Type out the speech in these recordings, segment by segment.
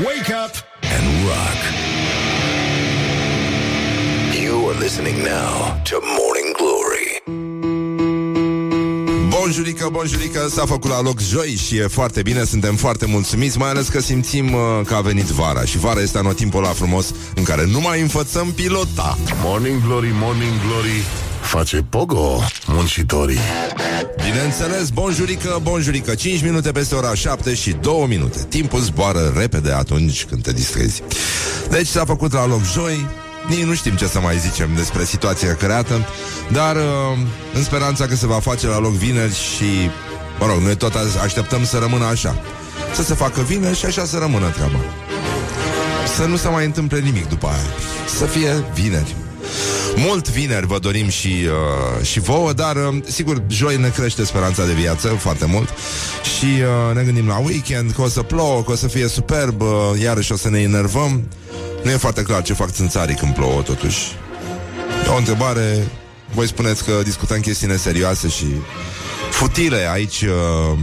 Wake up and rock. You are listening now to Morning Glory. Bonjurică, bonjurică, s-a făcut la loc joi și e foarte bine, suntem foarte mulțumiți, mai ales că simțim uh, că a venit vara și vara este anotimpul ăla frumos în care nu mai înfățăm pilota. Morning Glory, Morning Glory Face pogo muncitorii. Bineînțeles, bonjurică, bonjurică. 5 minute peste ora 7 și 2 minute. Timpul zboară repede atunci când te distrezi. Deci s-a făcut la loc joi. Nici nu știm ce să mai zicem despre situația creată Dar uh, în speranța că se va face la loc vineri și Mă rog, noi tot așteptăm să rămână așa. Să se facă vineri și așa să rămână treaba. Să nu se mai întâmple nimic după aia. Să fie vineri mult vineri vă dorim și, uh, și vouă, dar uh, sigur, joi ne crește speranța de viață foarte mult și uh, ne gândim la weekend, că o să plouă, că o să fie superb, uh, iarăși o să ne enervăm. Nu e foarte clar ce fac țânțarii când plouă, totuși. E o întrebare, voi spuneți că discutăm chestiile serioase și futile aici uh,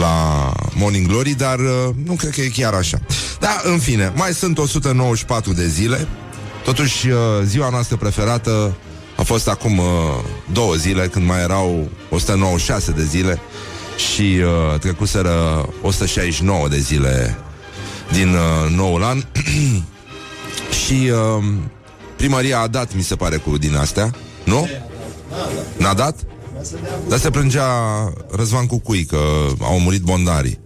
la Morning Glory, dar uh, nu cred că e chiar așa. Da, în fine, mai sunt 194 de zile Totuși, uh, ziua noastră preferată a fost acum uh, două zile, când mai erau 196 de zile și uh, trecuseră 169 de zile din uh, noul an și uh, primăria a dat, mi se pare, cu din astea, nu? N-a dat? Dar se plângea Răzvan Cucui că au murit bondarii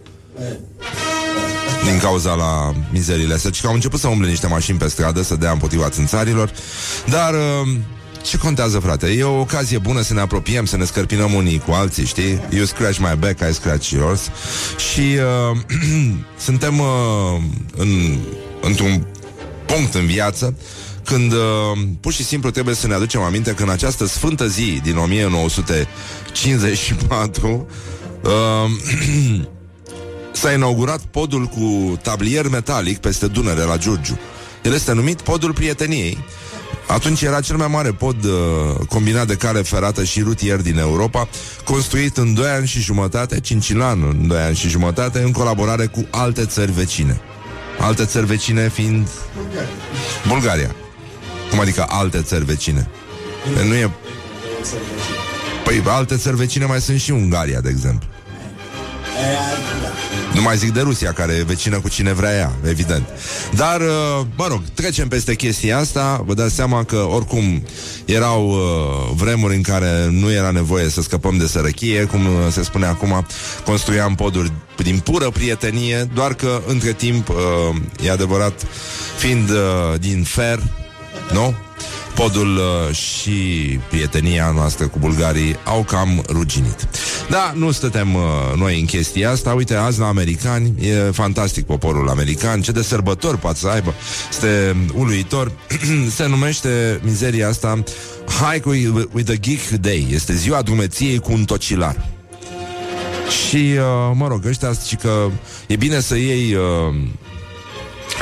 din cauza la mizerile astea, că au început să umble niște mașini pe stradă, să dea împotriva țânțarilor, dar uh, ce contează, frate? E o ocazie bună să ne apropiem, să ne scărpinăm unii cu alții, știi? You scratch my back, I scratch yours. Și uh, suntem uh, în, într-un punct în viață când uh, pur și simplu trebuie să ne aducem aminte că în această sfântă zi din 1954 uh, s-a inaugurat podul cu tablier metalic peste Dunăre la Giurgiu. El este numit podul prieteniei. Atunci era cel mai mare pod uh, combinat de cale ferată și rutier din Europa, construit în 2 ani și jumătate, Cincilan în 2 ani și jumătate, în colaborare cu alte țări vecine. Alte țări vecine fiind Bulgaria. Bulgaria. Cum adică alte țări vecine? Nu e... Păi alte țări vecine mai sunt și Ungaria, de exemplu. Nu mai zic de Rusia, care e vecină cu cine vrea ea, evident. Dar, uh, mă rog, trecem peste chestia asta. Vă dați seama că, oricum, erau uh, vremuri în care nu era nevoie să scăpăm de sărăchie, cum uh, se spune acum, construiam poduri din pură prietenie, doar că, între timp, e adevărat, fiind din fer, nu? Podul uh, și prietenia noastră cu bulgarii au cam ruginit. Da, nu stătem uh, noi în chestia asta. Uite, azi la americani, e fantastic poporul american, ce de sărbători poate să aibă. Este uluitor. Se numește mizeria asta Hike with a Geek Day. Este ziua drumeției cu un tocilar. Și, uh, mă rog, ăștia zic că e bine să iei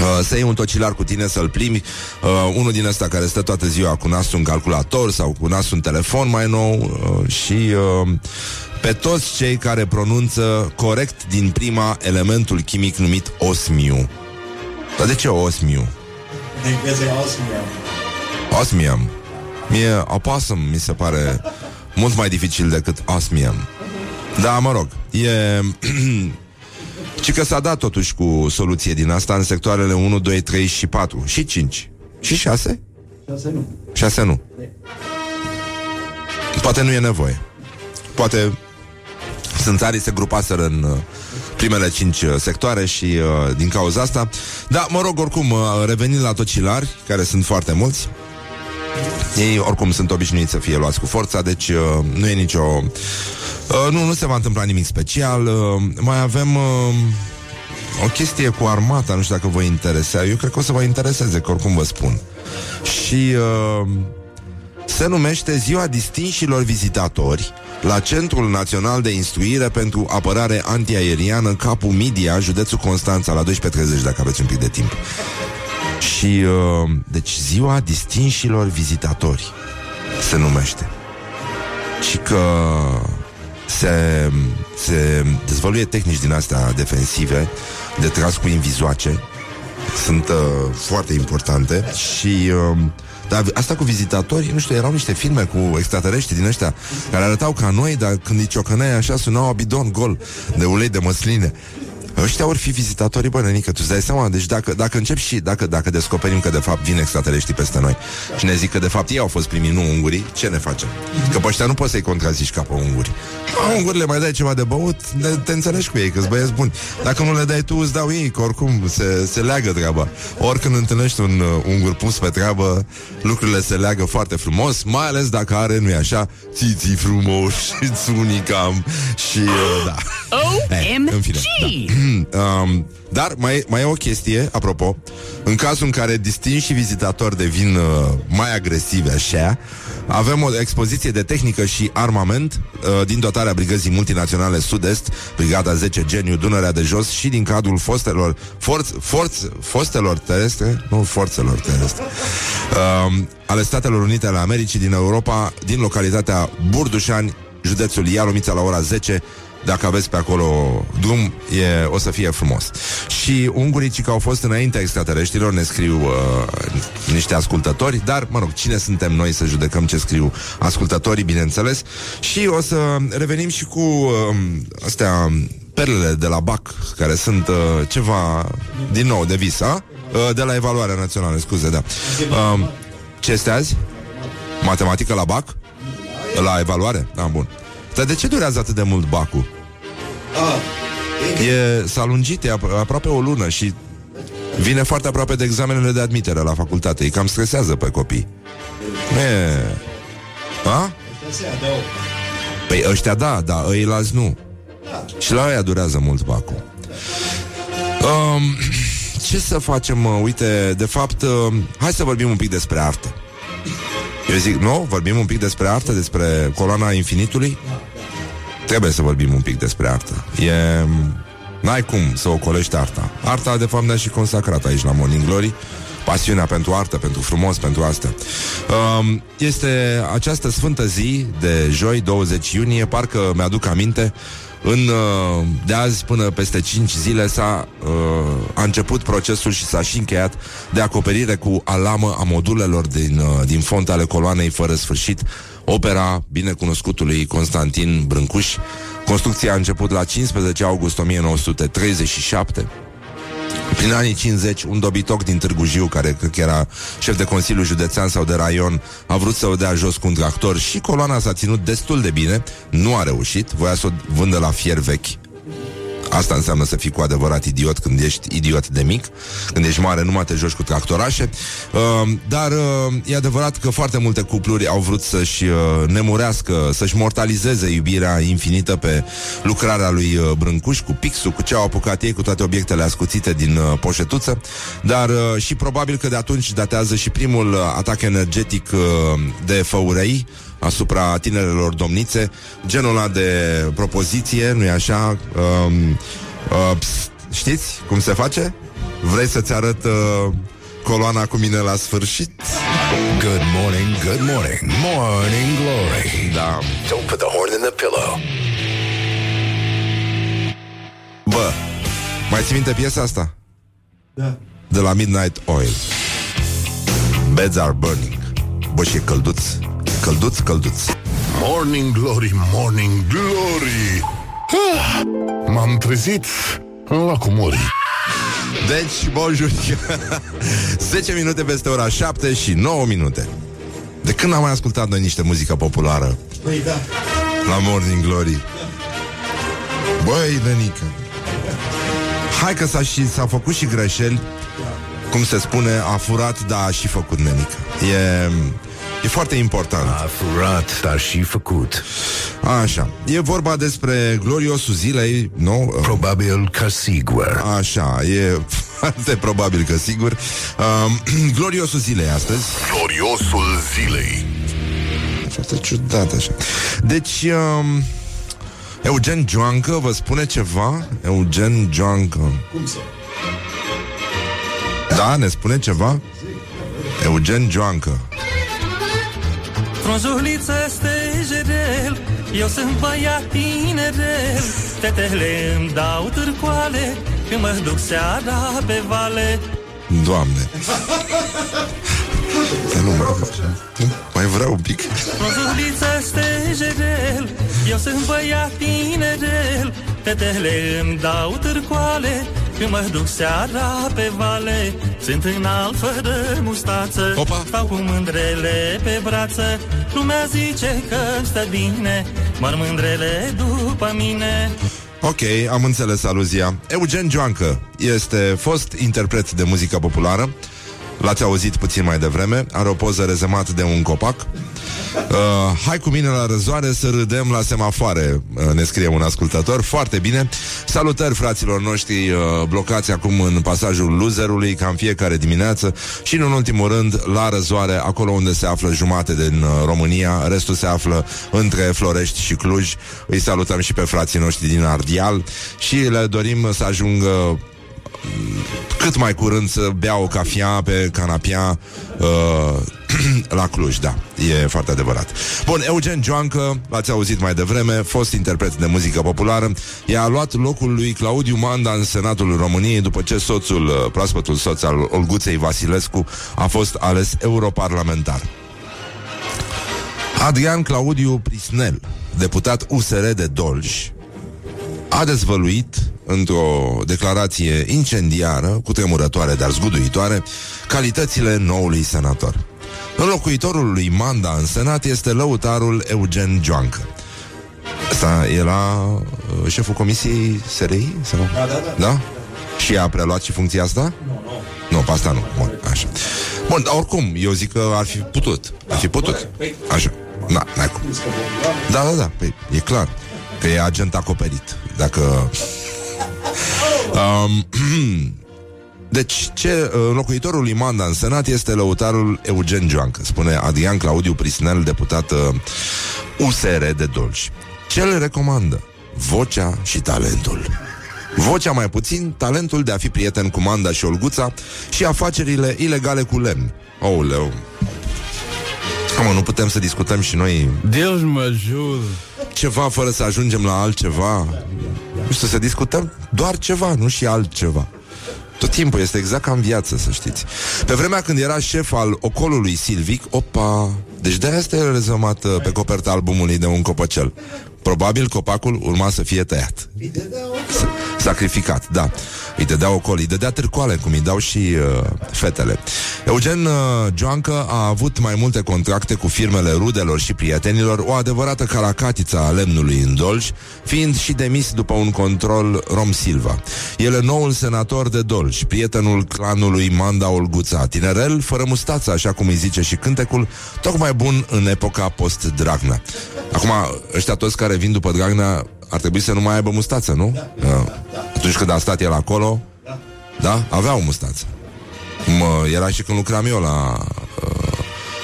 uh, Uh, să iei un tocilar cu tine, să-l plimbi. Uh, Unul din ăsta care stă toată ziua cu nasul un calculator Sau cu nasul un telefon mai nou uh, Și uh, pe toți cei care pronunță corect din prima elementul chimic numit osmiu. Dar de ce osmiu? Osmium Mie opossum mi se pare mult mai dificil decât osmium Da, mă rog, e... Ci că s-a dat totuși cu soluție din asta în sectoarele 1, 2, 3 și 4 și 5 și 6? 6 nu. 6 nu. Poate nu e nevoie. Poate țarii se grupaseră în uh, primele cinci uh, sectoare și uh, din cauza asta. Da, mă rog, oricum, uh, revenind la tocilari, care sunt foarte mulți, ei oricum sunt obișnuiți să fie luați cu forța, deci uh, nu e nicio Uh, nu, nu se va întâmpla nimic special. Uh, mai avem uh, o chestie cu armata, nu știu dacă vă interesează. Eu cred că o să vă intereseze, că oricum vă spun. Și uh, se numește Ziua Distinșilor Vizitatori la Centrul Național de Instruire pentru Apărare Antiaeriană Capul Midia, județul Constanța, la 12.30, dacă aveți un pic de timp. Și, uh, deci, Ziua Distinșilor Vizitatori se numește. Și că se, se dezvăluie tehnici din astea defensive de tras cu invizoace. Sunt uh, foarte importante și... Uh, dar asta cu vizitatori, nu știu, erau niște filme cu extraterestri din ăștia care arătau ca noi, dar când îi ciocăneai așa sunau abidon gol de ulei de măsline. Ăștia ori fi vizitatorii, bă, nenică, tu îți dai seama? Deci dacă, dacă încep și, dacă, dacă descoperim că de fapt vin extraterestri peste noi și ne zic că de fapt ei au fost primii, nu ungurii, ce ne facem? Că pe ăștia nu poți să-i contrazici ca pe unguri. A, ungurile mai dai ceva de băut, ne, te înțelegi cu ei, că-s băieți buni. Dacă nu le dai tu, îți dau ei, că oricum se, se leagă treaba. Oricând întâlnești un uh, ungur pus pe treabă, lucrurile se leagă foarte frumos, mai ales dacă are, nu-i așa, ții frumos și țunicam și uh, da. OMG! în fine, da. um, dar mai, mai e o chestie, apropo, în cazul în care distinși vizitatori devin uh, mai agresivi așa, avem o expoziție de tehnică și armament uh, din dotarea Brigăzii Multinaționale Sud-Est, Brigada 10 Geniu Dunărea de Jos și din cadrul fostelor, forț, forț, fostelor terestre, nu forțelor terestre, uh, ale Statelor Unite ale Americii din Europa, din localitatea Burdușani, județul Ialomița la ora 10 dacă aveți pe acolo drum, e, o să fie frumos. Și unguricii că au fost înaintea extraterestrilor, ne scriu uh, niște ascultători, dar, mă rog, cine suntem noi să judecăm ce scriu ascultătorii, bineînțeles. Și o să revenim și cu uh, astea perlele de la BAC, care sunt uh, ceva, din nou, de vis, a? Uh, de la evaluarea națională, scuze, da. Uh, ce este azi? Matematică la BAC? La evaluare? Da, bun. Dar de ce durează atât de mult bacul? E, s-a lungit, e apro- aproape o lună și vine foarte aproape de examenele de admitere la facultate. Îi cam stresează pe copii. E... A? Păi ăștia da, dar ăilalți nu. Și la ăia durează mult bacul. Um, ce să facem, mă? Uite, de fapt, uh, hai să vorbim un pic despre artă. Eu zic, nu? Vorbim un pic despre artă, despre coloana infinitului? Trebuie să vorbim un pic despre artă. E... N-ai cum să ocolești arta. Arta, de fapt, ne-a și consacrat aici la Morning Glory. Pasiunea pentru artă, pentru frumos, pentru astea. Um, este această sfântă zi de joi, 20 iunie, parcă mi-aduc aminte, în, uh, de azi până peste 5 zile s-a, uh, a început procesul și s-a și încheiat de acoperire cu alamă a modulelor din, uh, din font ale coloanei fără sfârșit, opera binecunoscutului Constantin Brâncuș. Construcția a început la 15 august 1937 prin anii 50, un dobitoc din Târgu Jiu, care cred că era șef de Consiliu Județean sau de Raion, a vrut să o dea jos cu un tractor și coloana s-a ținut destul de bine, nu a reușit, voia să o vândă la fier vechi. Asta înseamnă să fii cu adevărat idiot când ești idiot de mic. Când ești mare, nu mai te joci cu tractorașe. Uh, dar uh, e adevărat că foarte multe cupluri au vrut să-și uh, nemurească, să-și mortalizeze iubirea infinită pe lucrarea lui uh, Brâncuș, cu pixul, cu ce au apucat ei, cu toate obiectele ascuțite din uh, poșetuță. Dar uh, și probabil că de atunci datează și primul uh, atac energetic uh, de făurei asupra tinerelor domnițe, genul ăla de propoziție, nu-i așa? Um, uh, pst, știți cum se face? Vrei să-ți arăt uh, coloana cu mine la sfârșit? Good morning, good morning, morning glory. Da. Don't put the horn in the pillow. Bă, mai ții minte piesa asta? Da. De la Midnight Oil. Beds are burning. Bă, și e călduț. Călduț, călduț. Morning Glory, Morning Glory ah, M-am trezit în lacul Morii Deci, bonjour 10 minute peste ora 7 și 9 minute De când am mai ascultat noi niște muzică populară? Păi da. La Morning Glory Băi, Dănică Hai că s-a, și, s-a făcut și greșeli Cum se spune, a furat, dar a și făcut nenică E, e foarte important A furat, dar și făcut. Așa, e vorba despre gloriosul zilei, nu? Probabil că sigur. Așa, e foarte probabil că sigur um, Gloriosul zilei astăzi Gloriosul zilei Foarte ciudat așa Deci um, Eugen Joancă vă spune ceva? Eugen Joancă Cum să? Da, ne spune ceva? Eugen Joancă Frunzuliță stejerel Eu sunt băiat tinerel. Tetele îmi dau târcoale Când mă duc seara pe vale. Doamne. Nu mai, mai vreau un pic. Rozuliță stejerel Eu sunt băiat tinerel. Fetele îmi dau târcoale Când mă duc seara pe vale Sunt înalt fără mustață Opa. Stau cu mândrele pe brață Lumea zice că stă bine Măr mândrele după mine Ok, am înțeles aluzia. Eugen Joancă este fost interpret de muzică populară. L-ați auzit puțin mai devreme. Are o poză rezemat de un copac. Uh, hai cu mine la răzoare să râdem la semafoare, uh, ne scrie un ascultător. Foarte bine. Salutări fraților noștri uh, blocați acum în pasajul loserului, ca în fiecare dimineață și, în ultimul rând, la răzoare, acolo unde se află jumate din uh, România, restul se află între Florești și Cluj. Îi salutăm și pe frații noștri din Ardial și le dorim să ajungă cât mai curând să bea o cafea pe canapia uh, la Cluj, da, e foarte adevărat. Bun, Eugen Joancă, l-ați auzit mai devreme, fost interpret de muzică populară, i-a luat locul lui Claudiu Manda în Senatul României după ce soțul, uh, proaspătul soț al Olguței Vasilescu, a fost ales europarlamentar. Adrian Claudiu Prisnel, deputat USR de Dolj, a dezvăluit într-o declarație incendiară, cu tremurătoare, dar zguduitoare, calitățile noului senator. Înlocuitorul lui Manda în senat este lăutarul Eugen Joancă. Asta era uh, șeful comisiei SRI? Sau? Da, da, da. da? Și a preluat și funcția asta? Nu, nu. Nu, pe asta nu. Bun, așa. Bun, dar oricum, eu zic că ar fi putut. Ar fi putut. Așa. Da, n-ai cum. Da, da, da. Păi, e clar că e agent acoperit. Dacă... Um, deci, ce locuitorul lui Manda în Senat este lăutarul Eugen Joancă, spune Adrian Claudiu Prisnel, deputat USR de Dolj. Ce le recomandă? Vocea și talentul. Vocea mai puțin, talentul de a fi prieten cu Manda și Olguța și afacerile ilegale cu lemn. Ouleu, Mă, nu putem să discutăm și noi Deus mă jur Ceva fără să ajungem la altceva Nu știu, să discutăm doar ceva, nu și altceva tot timpul, este exact ca în viață, să știți. Pe vremea când era șef al ocolului Silvic, opa, deci de-aia este rezumat uh, pe coperta albumului de un copăcel. Probabil copacul urma să fie tăiat. Sacrificat, da. Îi dădea ocol, îi dădea târcoale, cum îi dau și uh, fetele. Eugen uh, Joancă a avut mai multe contracte cu firmele rudelor și prietenilor, o adevărată caracatiță a lemnului în Dolj, fiind și demis după un control Rom Silva. El e noul senator de Dolj, prietenul clanului Manda Olguța, tinerel, fără mustață, așa cum îi zice și cântecul, tocmai bun în epoca post-Dragnea. Acum, ăștia toți care vin după Dragnea ar trebui să nu mai aibă mustață, nu? Da, da, da. Atunci când a stat el acolo, da, da avea o mustață. Mă, era și când lucram eu la, uh,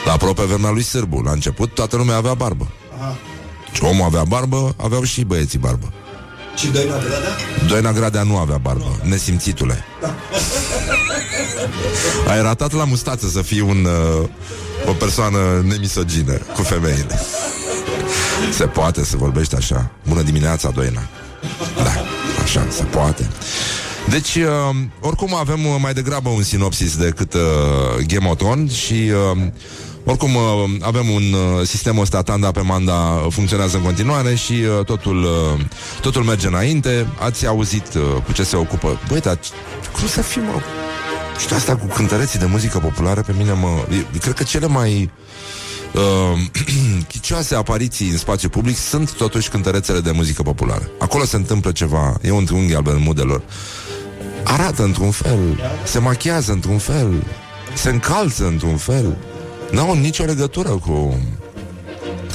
la aproape vremea lui Sârbu. La început, toată lumea avea barbă. Aha. Și omul avea barbă, aveau și băieții barbă. Și Doina Gradea? Doina Gradea nu avea barbă, no. nesimțitule. Da. Ai ratat la mustață să fii un, uh, o persoană nemisogină cu femeile. Se poate să vorbește așa. Bună dimineața, Doina. Da, așa, se poate. Deci, uh, oricum avem uh, mai degrabă un sinopsis decât uh, Game of Thrones și uh, oricum uh, avem un uh, sistem ăsta Tanda pe Manda funcționează în continuare și uh, totul, uh, totul merge înainte. Ați auzit uh, cu ce se ocupă. Băi, dar cum să fim, mă? Și asta cu cântăreții de muzică populară pe mine mă... E, cred că cele mai uh, chicioase apariții în spațiu public sunt totuși cântărețele de muzică populară. Acolo se întâmplă ceva, e un triunghi al bermudelor. Arată într-un fel, se machiază într-un fel, se încalță într-un fel. Nu au nicio legătură cu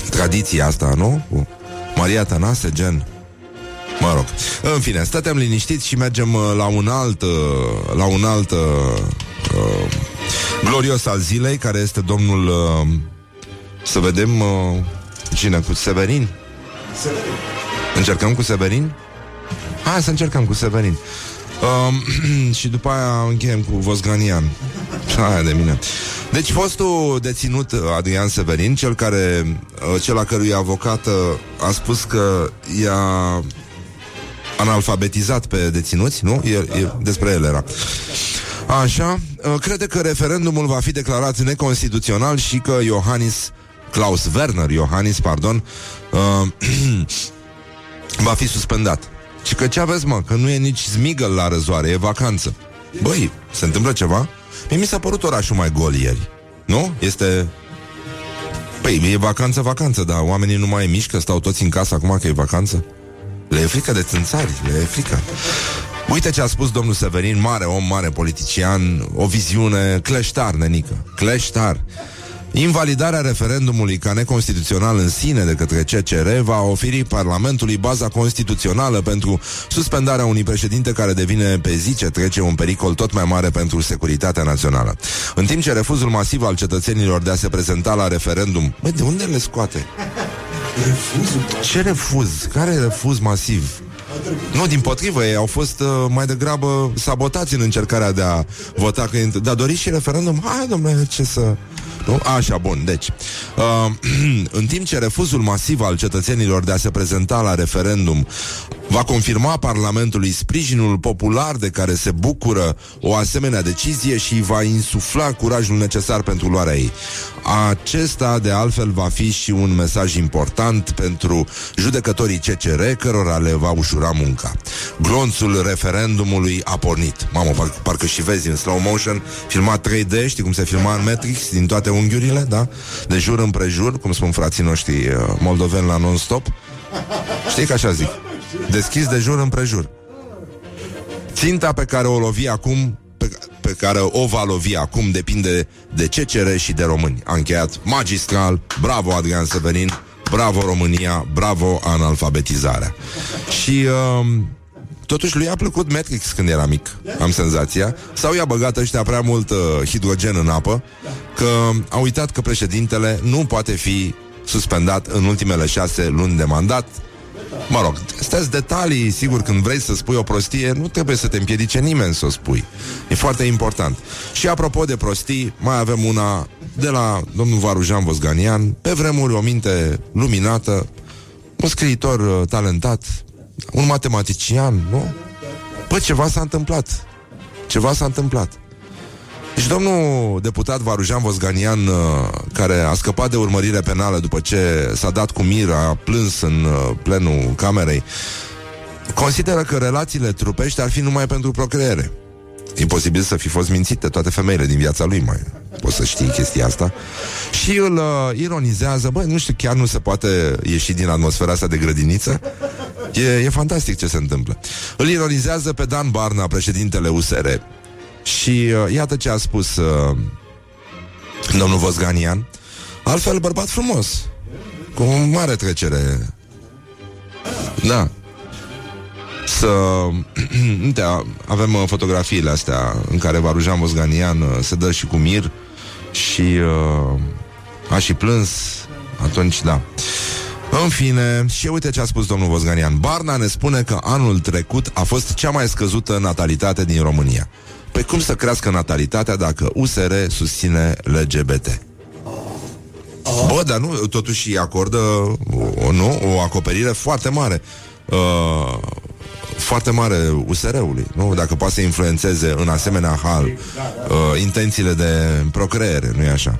tradiția asta, nu? Cu Maria Tănase, gen. Mă rog. În fine, stătem liniștiți și mergem uh, la un alt, uh, la un alt uh, uh, glorios al zilei, care este domnul uh, să vedem uh, cine, cu Severin? Severin. Încercăm cu Severin? Hai să încercăm cu Severin. Um, și după aia încheiem cu Vosganian. Hai de mine. Deci fostul deținut Adrian Severin, cel care, uh, cel la cărui avocat uh, a spus că i-a analfabetizat pe deținuți, nu? E, e, despre el era. Așa, uh, crede că referendumul va fi declarat neconstituțional și că Iohannis, Klaus Werner Iohannis, pardon, uh, va fi suspendat. Și că ce aveți, mă? Că nu e nici zmigăl la răzoare, e vacanță. Băi, se întâmplă ceva? Mie mi s-a părut orașul mai gol ieri. Nu? Este... Păi, e vacanță, vacanță, dar oamenii nu mai mișcă, stau toți în casă acum că e vacanță. Le e frică de țânțari, le e frică. Uite ce a spus domnul Severin, mare om, mare politician, o viziune cleștar, nenică, cleștar. Invalidarea referendumului ca neconstituțional în sine de către CCR va oferi Parlamentului baza constituțională pentru suspendarea unui președinte care devine pe zi ce trece un pericol tot mai mare pentru securitatea națională. În timp ce refuzul masiv al cetățenilor de a se prezenta la referendum... Băi, de unde le scoate? Refuzul? Ce refuz? Care refuz masiv? Nu, din potrivă, ei au fost uh, mai degrabă sabotați în încercarea de a vota. Că, dar doriți și referendum? Hai, domnule, ce să... Nu? Așa, bun, deci uh, În timp ce refuzul masiv al cetățenilor De a se prezenta la referendum Va confirma Parlamentului sprijinul popular De care se bucură o asemenea decizie Și va insufla curajul necesar pentru luarea ei Acesta, de altfel, va fi și un mesaj important Pentru judecătorii CCR Cărora le va ușura munca Glonțul referendumului a pornit Mamă, par- parcă și vezi în slow motion Filmat 3D, știi cum se filma în Matrix Din toate unghiurile, da? De jur împrejur, cum spun frații noștri uh, moldoveni la non-stop. Știi că așa zic? Deschis de jur împrejur. Ținta pe care o lovi acum pe, pe care o va lovi acum depinde de ce cere și de români. A încheiat magistral, bravo Adrian Severin, bravo România, bravo analfabetizarea. Și uh, Totuși lui a plăcut Matrix când era mic, am senzația. Sau i-a băgat ăștia prea mult uh, hidrogen în apă, că a uitat că președintele nu poate fi suspendat în ultimele șase luni de mandat. Mă rog, astea detalii, sigur, când vrei să spui o prostie, nu trebuie să te împiedice nimeni să o spui. E foarte important. Și apropo de prostii, mai avem una de la domnul Varujan Vosganian, pe vremuri o minte luminată, un scriitor uh, talentat, un matematician, nu? Păi ceva s-a întâmplat. Ceva s-a întâmplat. Deci domnul deputat Varujan Vosganian, uh, care a scăpat de urmărire penală după ce s-a dat cu mir, a plâns în uh, plenul camerei, consideră că relațiile trupești ar fi numai pentru procreere. Imposibil să fi fost mințite toate femeile din viața lui, mai poți să știi chestia asta. Și îl uh, ironizează, băi, nu știu, chiar nu se poate ieși din atmosfera asta de grădiniță? E, e fantastic ce se întâmplă. Îl ironizează pe Dan Barna, președintele USR. Și uh, iată ce a spus uh, domnul Vosganian. Altfel, bărbat frumos. Cu o mare trecere. Da. Să... Uite, avem uh, fotografiile astea în care Varujan Vosganian uh, se dă și cu mir și uh, a și plâns. Atunci, da. În fine, și uite ce a spus domnul Vosganian. Barna ne spune că anul trecut a fost cea mai scăzută natalitate din România. Păi cum să crească natalitatea dacă USR susține LGBT? Bă, dar nu, totuși îi acordă o, nu, o acoperire foarte mare. Uh, foarte mare USR-ului, nu? Dacă poate să influențeze în asemenea hal uh, intențiile de procreere, nu-i așa?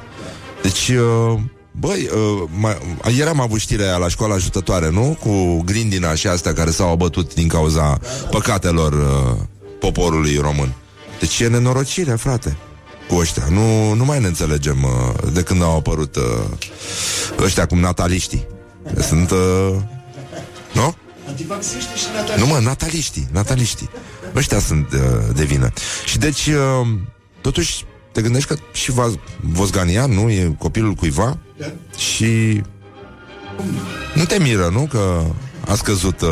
Deci, uh, băi, uh, mai, ieri am avut știrea la școala ajutătoare, nu? Cu grindina și astea care s-au abătut din cauza păcatelor uh, poporului român. Deci e nenorocire, frate cu ăștia. Nu, nu mai ne înțelegem uh, de când au apărut uh, ăștia cum nataliștii. Sunt... Uh, nu? Antivaxiști și nataliști. Nu mă, nataliștii, nataliștii. Ăștia sunt uh, de vină. Și deci, uh, totuși, te gândești că și Va- Vosganian, nu? E copilul cuiva Da. și nu te miră, nu? Că a scăzut uh,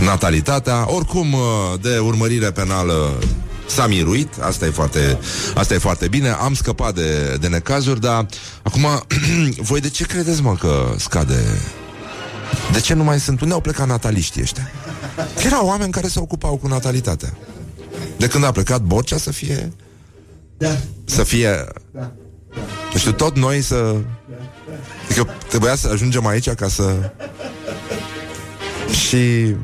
natalitatea. Oricum, uh, de urmărire penală s-a miruit, asta e foarte, asta e foarte bine. Am scăpat de, de necazuri, dar acum, voi de ce credeți, mă, că scade de ce nu mai sunt? Unde au plecat nataliștii ăștia? Că erau oameni care se ocupau cu natalitatea. De când a plecat Borcea să fie... Da. Să fie... Nu știu, tot noi să... Adică trebuia să ajungem aici ca să... Și...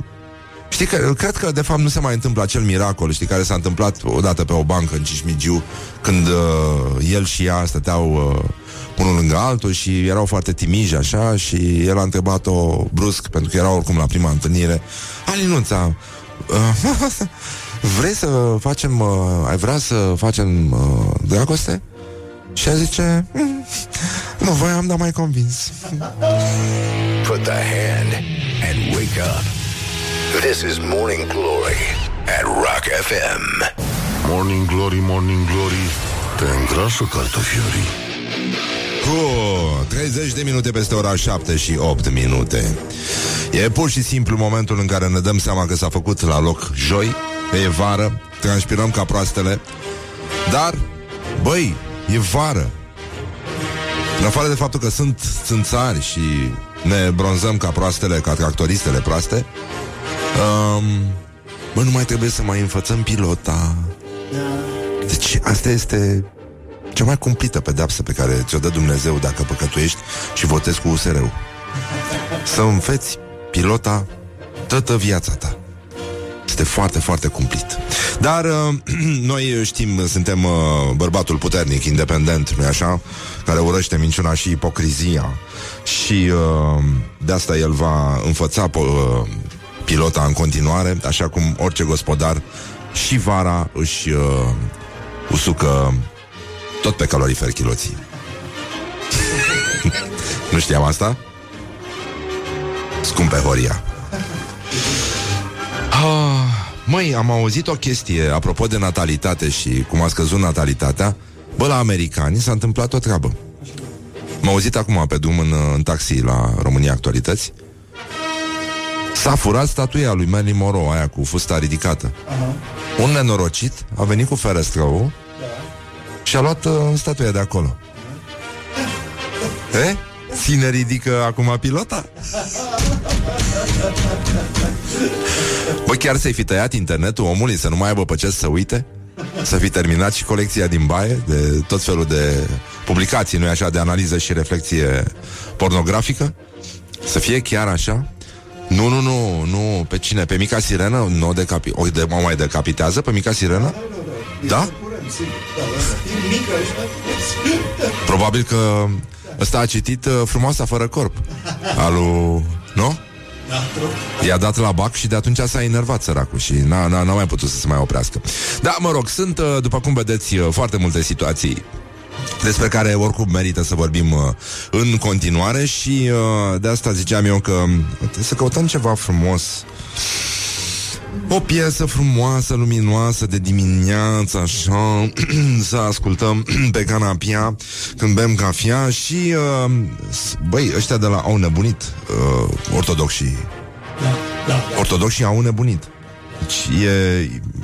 Știi că, cred că de fapt nu se mai întâmplă acel miracol, știi, care s-a întâmplat odată pe o bancă în Cismigiu, când uh, el și ea stăteau uh, unul lângă altul și erau foarte timiși așa și el a întrebat-o brusc, pentru că era oricum la prima întâlnire, Alinuța, uh, vrei să facem, uh, ai vrea să facem uh, dragoste? Și ea zice, "Mm, nu voiam, dar mai convins. Put the hand and wake up. This is Morning Glory at Rock FM. Morning Glory, Morning Glory Te îngrașă cartofiorii Cu 30 de minute peste ora 7 și 8 minute. E pur și simplu momentul în care ne dăm seama că s-a făcut la loc joi, că e vară, transpirăm ca proastele, dar, băi, e vară. În afară de faptul că sunt țânțari și ne bronzăm ca proastele, ca tractoristele proaste, um, bă, nu mai trebuie să mai înfățăm pilota. Deci asta este cea mai cumplită pedeapsă pe care ți-o dă Dumnezeu dacă păcătuiești și votezi cu USR-ul. Să înveți pilota toată viața ta. Este foarte, foarte cumplit. Dar uh, noi știm, suntem uh, bărbatul puternic, independent, nu așa? Care urăște minciuna și ipocrizia. Și uh, de asta el va înfăța po- uh, pilota în continuare, așa cum orice gospodar și vara își uh, usucă tot pe calorifer chiloții. nu știam asta? Scumpe Horia. Ah, măi, am auzit o chestie apropo de natalitate și cum a scăzut natalitatea. Bă, la americani s-a întâmplat o treabă. M-am auzit acum pe drum în, în taxi la România Actualități. S-a furat statuia lui Marilyn Monroe, aia cu fusta ridicată. Un nenorocit a venit cu ferestrăul și a luat uh, statuia de acolo. E? Ține ridică acum pilota? Bă, chiar să-i fi tăiat internetul omului Să nu mai aibă pe ce să uite Să fi terminat și colecția din baie De tot felul de publicații Nu așa, de analiză și reflexie pornografică Să fie chiar așa Nu, nu, nu, nu Pe cine? Pe Mica Sirenă? Nu o, decapi- o, de, o mai decapitează pe Mica Sirenă? Da? Probabil că ăsta a citit uh, Frumoasa fără corp Al lui... Nu? I-a dat la bac și de atunci s-a enervat săracul și n-a, n-a, n-a mai putut să se mai oprească. Da, mă rog, sunt, uh, după cum vedeți, uh, foarte multe situații despre care oricum merită să vorbim uh, în continuare și uh, de asta ziceam eu că trebuie să căutăm ceva frumos. O piesă frumoasă, luminoasă de dimineață, așa, să ascultăm pe canapia când bem cafea și, uh, băi, ăștia de la au nebunit, uh, ortodoxii. Ortodoxii au nebunit. Deci e,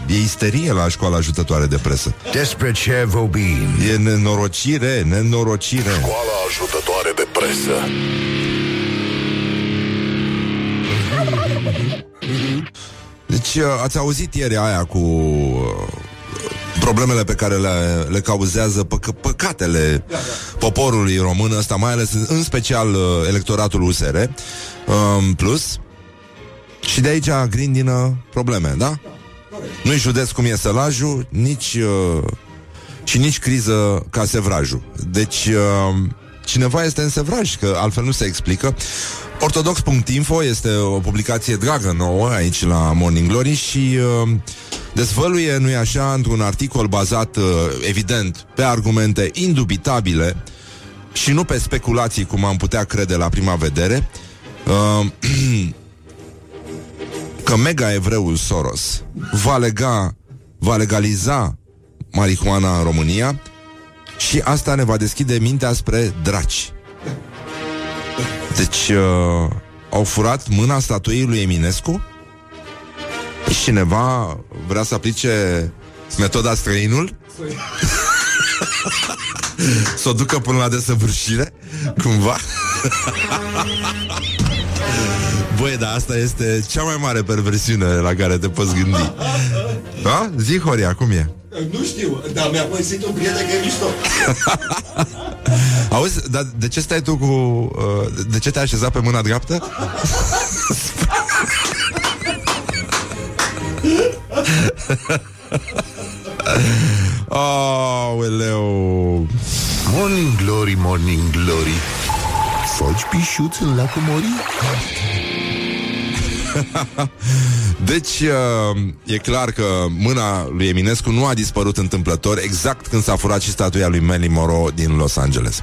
e isterie la școala ajutătoare de presă. Despre ce vorbim? E nenorocire, nenorocire. Școala ajutătoare de presă Deci uh, ați auzit ieri aia cu uh, problemele pe care le, le cauzează păc- păcatele poporului român ăsta, mai ales în special uh, electoratul USR um, plus și de aici grindină probleme, da? Nu-i județ cum e sălajul, nici uh, și nici criză ca sevrajul. Deci uh, cineva este în sevraj, că altfel nu se explică. Ortodox.info este o publicație dragă nouă aici la Morning Glory și uh, dezvăluie, nu-i așa, într-un articol bazat, uh, evident, pe argumente indubitabile și nu pe speculații, cum am putea crede la prima vedere, uh, că mega-evreul Soros va lega, va legaliza marihuana în România și asta ne va deschide mintea spre draci. Deci uh, au furat mâna statuiei lui Eminescu și cineva vrea să aplice metoda străinul să o ducă până la desăvârșire cumva Băi, dar asta este cea mai mare perversiune la care te poți gândi Da? Zi, Horia, cum e? Nu știu, dar mi-a păsit un prieten că e mișto. Auzi, dar de ce stai tu cu... Uh, de ce te-ai așezat pe mâna dreaptă? Aoleu Morning glory, morning glory Foci pișuț în lacul Mori? Deci uh, e clar că mâna lui Eminescu nu a dispărut întâmplător exact când s-a furat și statuia lui Marilyn Monroe din Los Angeles.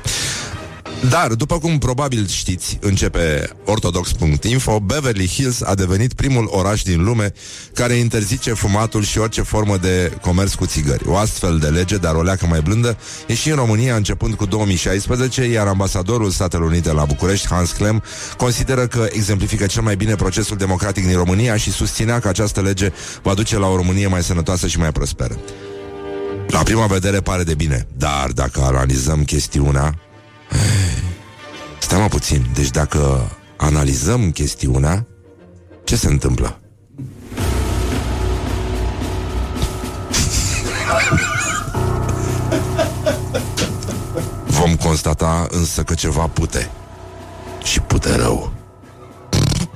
Dar, după cum probabil știți, începe ortodox.info, Beverly Hills a devenit primul oraș din lume care interzice fumatul și orice formă de comerț cu țigări. O astfel de lege, dar o leacă mai blândă, e și în România începând cu 2016, iar ambasadorul Statelor Unite la București, Hans Klem, consideră că exemplifică cel mai bine procesul democratic din România și susținea că această lege va duce la o Românie mai sănătoasă și mai prosperă. La prima vedere pare de bine, dar dacă analizăm chestiunea, Stai mă puțin, deci dacă analizăm chestiunea, ce se întâmplă? Vom constata însă că ceva pute Și pute rău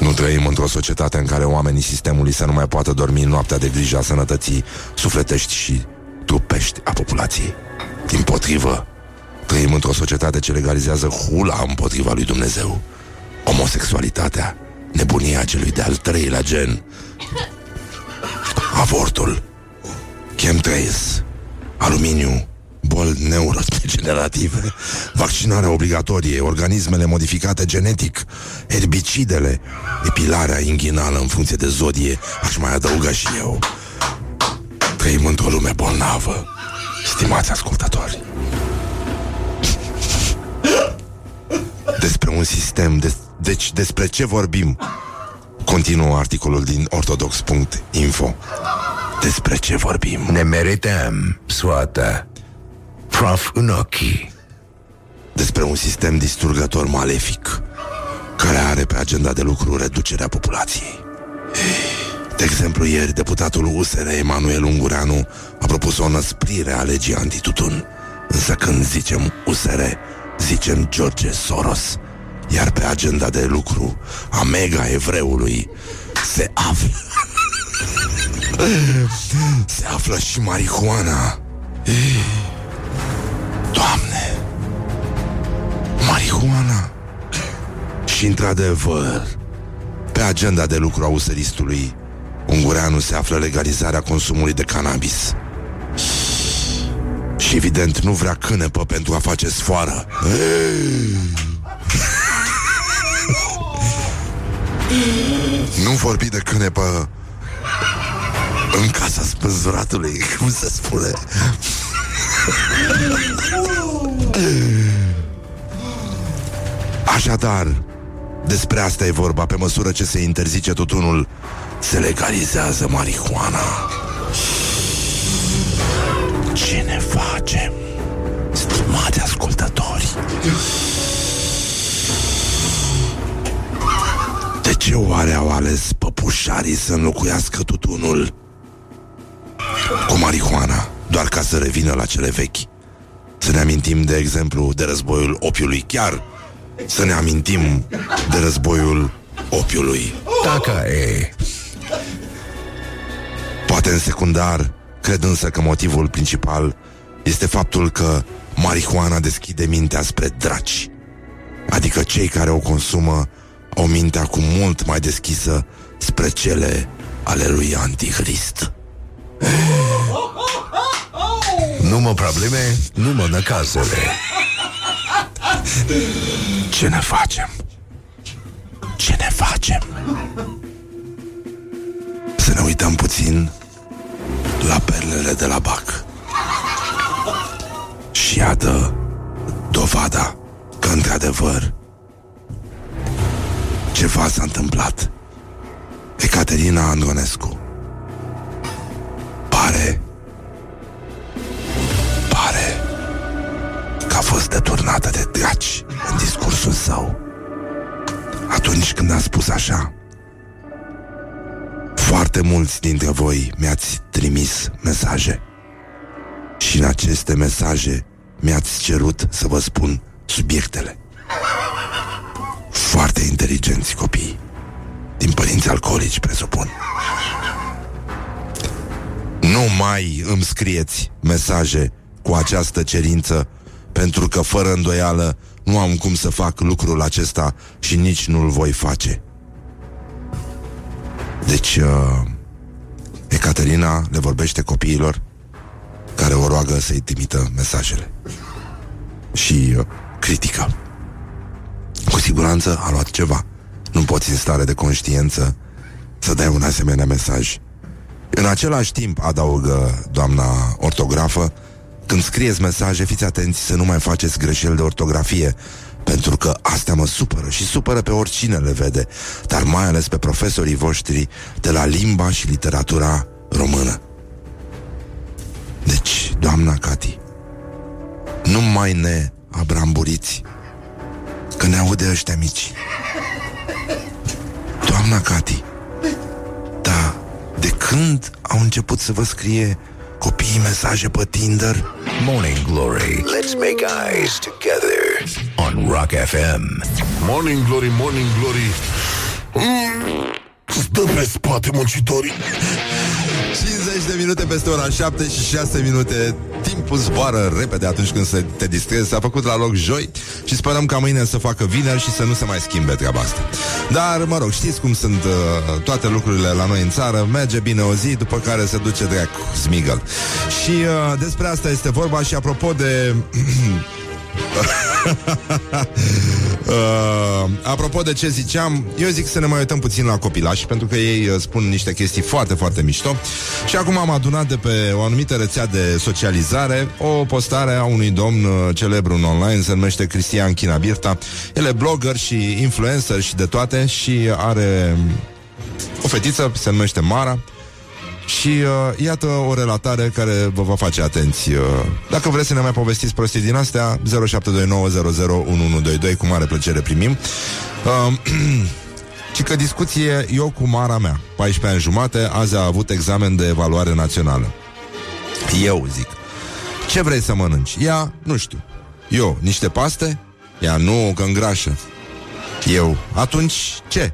Nu trăim într-o societate în care oamenii sistemului să nu mai poată dormi noaptea de grija sănătății sufletești și trupești a populației. Din potrivă, Trăim într-o societate ce legalizează hula împotriva lui Dumnezeu. Homosexualitatea, nebunia celui de-al treilea gen, avortul, chemtrails, aluminiu, boli neurodegenerative, vaccinarea obligatorie, organismele modificate genetic, erbicidele, epilarea inghinală în funcție de zodie, aș mai adăuga și eu. Trăim într-o lume bolnavă, stimați ascultători. Despre un sistem, de, deci despre ce vorbim? Continuă articolul din ortodox.info. Despre ce vorbim? Ne merităm soată Prof în ochii Despre un sistem distrugător malefic care are pe agenda de lucru reducerea populației. De exemplu, ieri deputatul USR Emanuel Ungureanu a propus o năsprire a legii antitutun. Însă când zicem USR, zicem George Soros. Iar pe agenda de lucru a mega evreului se află... se află și marihuana. Doamne! Marihuana! Și într-adevăr, pe agenda de lucru a useristului, Ungureanu se află legalizarea consumului de cannabis. Și evident nu vrea cânepă pentru a face sfoară. Nu vorbi de cânepă În casa spânzuratului Cum se spune. Așadar Despre asta e vorba Pe măsură ce se interzice tutunul Se legalizează marihuana ce ne facem, stimați ascultători? De ce oare au ales păpușarii să înlocuiască tutunul cu marihuana, doar ca să revină la cele vechi? Să ne amintim, de exemplu, de războiul opiului chiar Să ne amintim de războiul opiului Dacă e Poate în secundar Cred însă că motivul principal este faptul că marihuana deschide mintea spre draci. Adică cei care o consumă au mintea cu mult mai deschisă spre cele ale lui Antichrist. Nu mă probleme, nu mă năcazele Ce ne facem? Ce ne facem? Să ne uităm puțin la perlele de la bac. Și iată dovada că, într-adevăr, ceva s-a întâmplat. Ecaterina Andonescu pare pare că a fost deturnată de draci în discursul său. Atunci când a spus așa, foarte mulți dintre voi mi-ați trimis mesaje și în aceste mesaje mi-ați cerut să vă spun subiectele. Foarte inteligenți copii, din părinți alcoolici, presupun. Nu mai îmi scrieți mesaje cu această cerință, pentru că fără îndoială nu am cum să fac lucrul acesta și nici nu-l voi face. Deci, uh, Ecaterina le vorbește copiilor care o roagă să-i trimită mesajele. Și uh, critică. Cu siguranță a luat ceva. Nu poți în stare de conștiință să dai un asemenea mesaj. În același timp, adaugă doamna ortografă, când scrieți mesaje, fiți atenți să nu mai faceți greșeli de ortografie, pentru că asta mă supără și supără pe oricine le vede, dar mai ales pe profesorii voștri de la limba și literatura română. Deci, doamna Cati, nu mai ne abramburiți, că ne aude ăștia mici. Doamna Cati, da, de când au început să vă scrie copiii mesaje pe Tinder? Morning Glory. Let's make eyes together on Rock FM. Morning Glory, Morning Glory mm, Stă pe spate muncitorii 50 de minute peste ora 7 și 6 minute Timpul zboară repede atunci când se te distrezi. S-a făcut la loc joi Și sperăm ca mâine să facă vineri Și să nu se mai schimbe treaba asta. Dar, mă rog, știți cum sunt uh, Toate lucrurile la noi în țară. Merge bine o zi, după care se duce dracu Smigăl. Și uh, despre asta este vorba Și apropo de uh, apropo de ce ziceam, eu zic să ne mai uităm puțin la copilași, pentru că ei uh, spun niște chestii foarte, foarte mișto. Și acum am adunat de pe o anumită rețea de socializare o postare a unui domn uh, celebru în online, se numește Cristian Chinabirta. El e blogger și influencer și de toate și are o fetiță, se numește Mara. Și uh, iată o relatare care vă va face atenți. Uh, dacă vreți să ne mai povestiți prostii din astea, 0729001122, cu mare plăcere primim. Uh, și că discuție eu cu Mara mea, 14 ani jumate, azi a avut examen de evaluare națională. Eu zic, ce vrei să mănânci? Ea, nu știu. Eu, niște paste? Ea, nu, că îngrașă. Eu, atunci ce?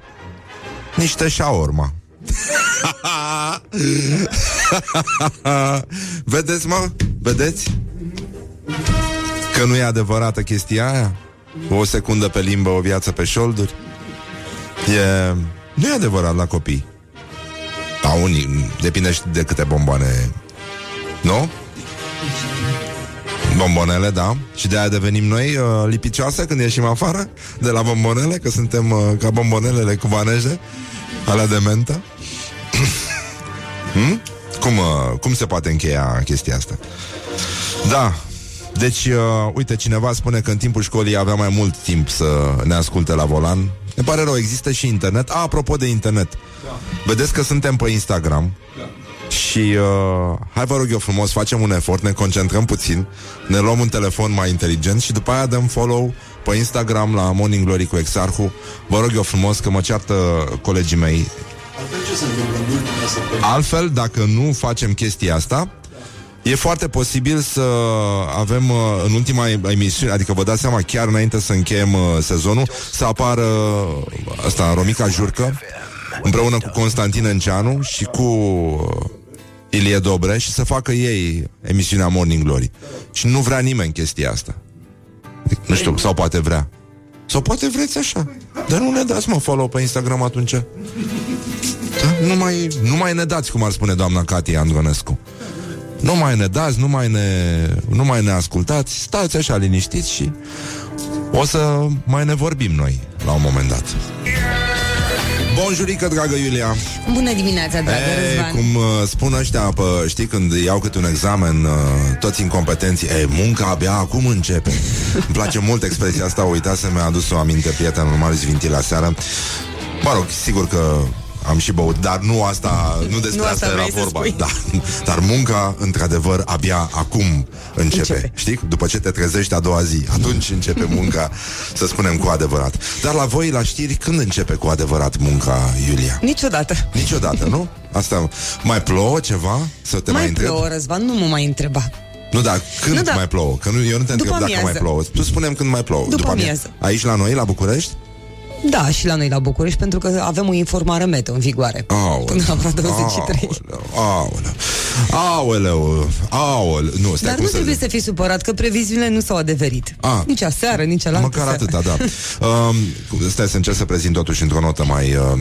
Niște șaorma. Vedeți, mă? Vedeți? Că nu e adevărată chestia aia? O secundă pe limbă, o viață pe șolduri? E... Nu e adevărat la copii. La unii, depinde și de câte bomboane. Nu? Bombonele, da Și de aia devenim noi uh, lipicioase când ieșim afară De la bombonele Că suntem uh, ca bombonelele cubaneje Alea de mentă hmm? cum, uh, cum se poate încheia chestia asta? Da, deci, uh, uite, cineva spune că în timpul școlii avea mai mult timp să ne asculte la volan. Ne pare rău, există și internet. A, apropo de internet, da. vedeți că suntem pe Instagram. Da. Și uh, hai vă rog eu frumos, facem un efort, ne concentrăm puțin, ne luăm un telefon mai inteligent și după aia dăm follow pe Instagram la Morning Glory cu Exarhu. Vă rog eu frumos că mă ceartă colegii mei Altfel, dacă nu facem chestia asta, E foarte posibil să avem uh, în ultima emisiune, adică vă dați seama chiar înainte să încheiem uh, sezonul, să apară asta, Romica Jurcă, împreună cu Constantin Înceanu și cu uh, Ilie Dobre și să facă ei emisiunea Morning Glory. Și nu vrea nimeni chestia asta. Nu știu, sau poate vrea. Sau poate vreți așa. Dar nu ne dați, mă, follow pe Instagram atunci. Da? Nu, mai, nu mai ne dați, cum ar spune doamna Katia Andronescu. Nu mai ne dați, nu mai ne, nu mai ne ascultați, stați așa liniștiți și o să mai ne vorbim noi la un moment dat. Bonjurică, dragă Iulia Bună dimineața, dragă e, Răzvan Cum uh, spun ăștia, pă, știi, când iau câte un examen uh, Toți incompetenții E, munca abia acum începe Îmi place mult expresia asta, uitați, mi-a adus o aminte Prietenul Marius Vinti la seară Mă rog, sigur că am și băut, dar nu asta, nu despre Nu asta, asta era vrei să vorba. spui. Da, dar munca, într-adevăr, abia acum începe. Începe. Știi? După ce te trezești a doua zi, atunci începe munca, să spunem cu adevărat. Dar la voi, la știri, când începe cu adevărat munca, Iulia? Niciodată Niciodată, nu? Asta mai plouă ceva? Să te mai, Mai întreb? plouă, Răzvan, nu mă mai întreba Nu, dar când Nu, da. mai plouă? Că nu, eu nu te întreb După dacă mai amiază. plouă. Tu spunem când mai plouă. După amia- amiază. Aici la noi, la București? Da, și la noi la București Pentru că avem o informare meteo în vigoare Aoleu, Până la vreo 23 aoleu, aoleu. Aoleu, aoleu. Nu, stai Dar cum nu să trebuie zic. să fii supărat că previziunile nu s-au adeverit. Ah. Nici aseară, nici la Măcar atâta, da. Um, stai să încerc să prezint totuși într-o notă mai... Uh,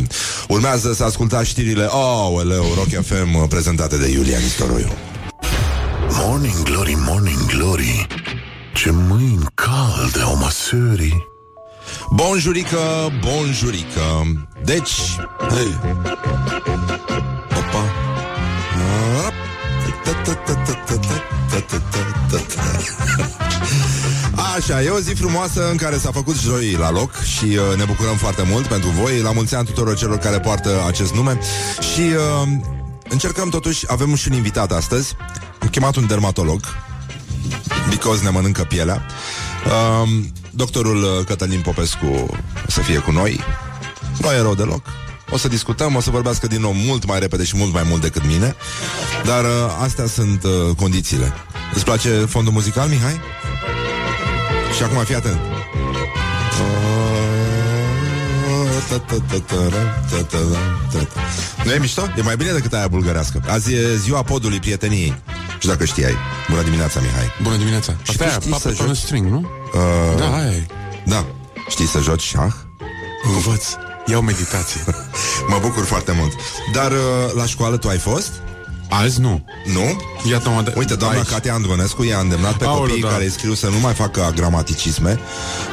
urmează să ascultați știrile Aoleu, Rock FM uh, prezentate de Iulian Istoroiu. Morning Glory, Morning Glory Ce mâini calde au măsării Bonjurică, bonjurică. Deci... Hei. Opa. Așa, e o zi frumoasă în care s-a făcut joi la loc și uh, ne bucurăm foarte mult pentru voi. La mulți ani tuturor celor care poartă acest nume și uh, încercăm totuși, avem și un invitat astăzi. Am chemat un dermatolog, Because ne mănâncă pielea. Um, doctorul uh, Cătălin Popescu o să fie cu noi. Nu e rău deloc. O să discutăm, o să vorbească din nou mult mai repede și mult mai mult decât mine. Dar uh, astea sunt uh, condițiile. Îți place fondul muzical, Mihai? Și acum fii atent. Nu e mișto? E mai bine decât aia bulgărească. Azi e ziua podului prieteniei. Și dacă știai. Bună dimineața, Mihai. Bună dimineața. Și Asta tu e știi să Puppet on a joci? String, nu? Uh, Da, aia e. Da. Știi să joci șah? Învăț. Iau meditație. Mă bucur foarte mult. Dar uh, la școală tu ai fost? Azi nu. Nu? Iată mă Uite, doamna aici. Katia Andronescu i-a îndemnat pe Aoleu, copiii da. care îi scriu să nu mai facă gramaticisme.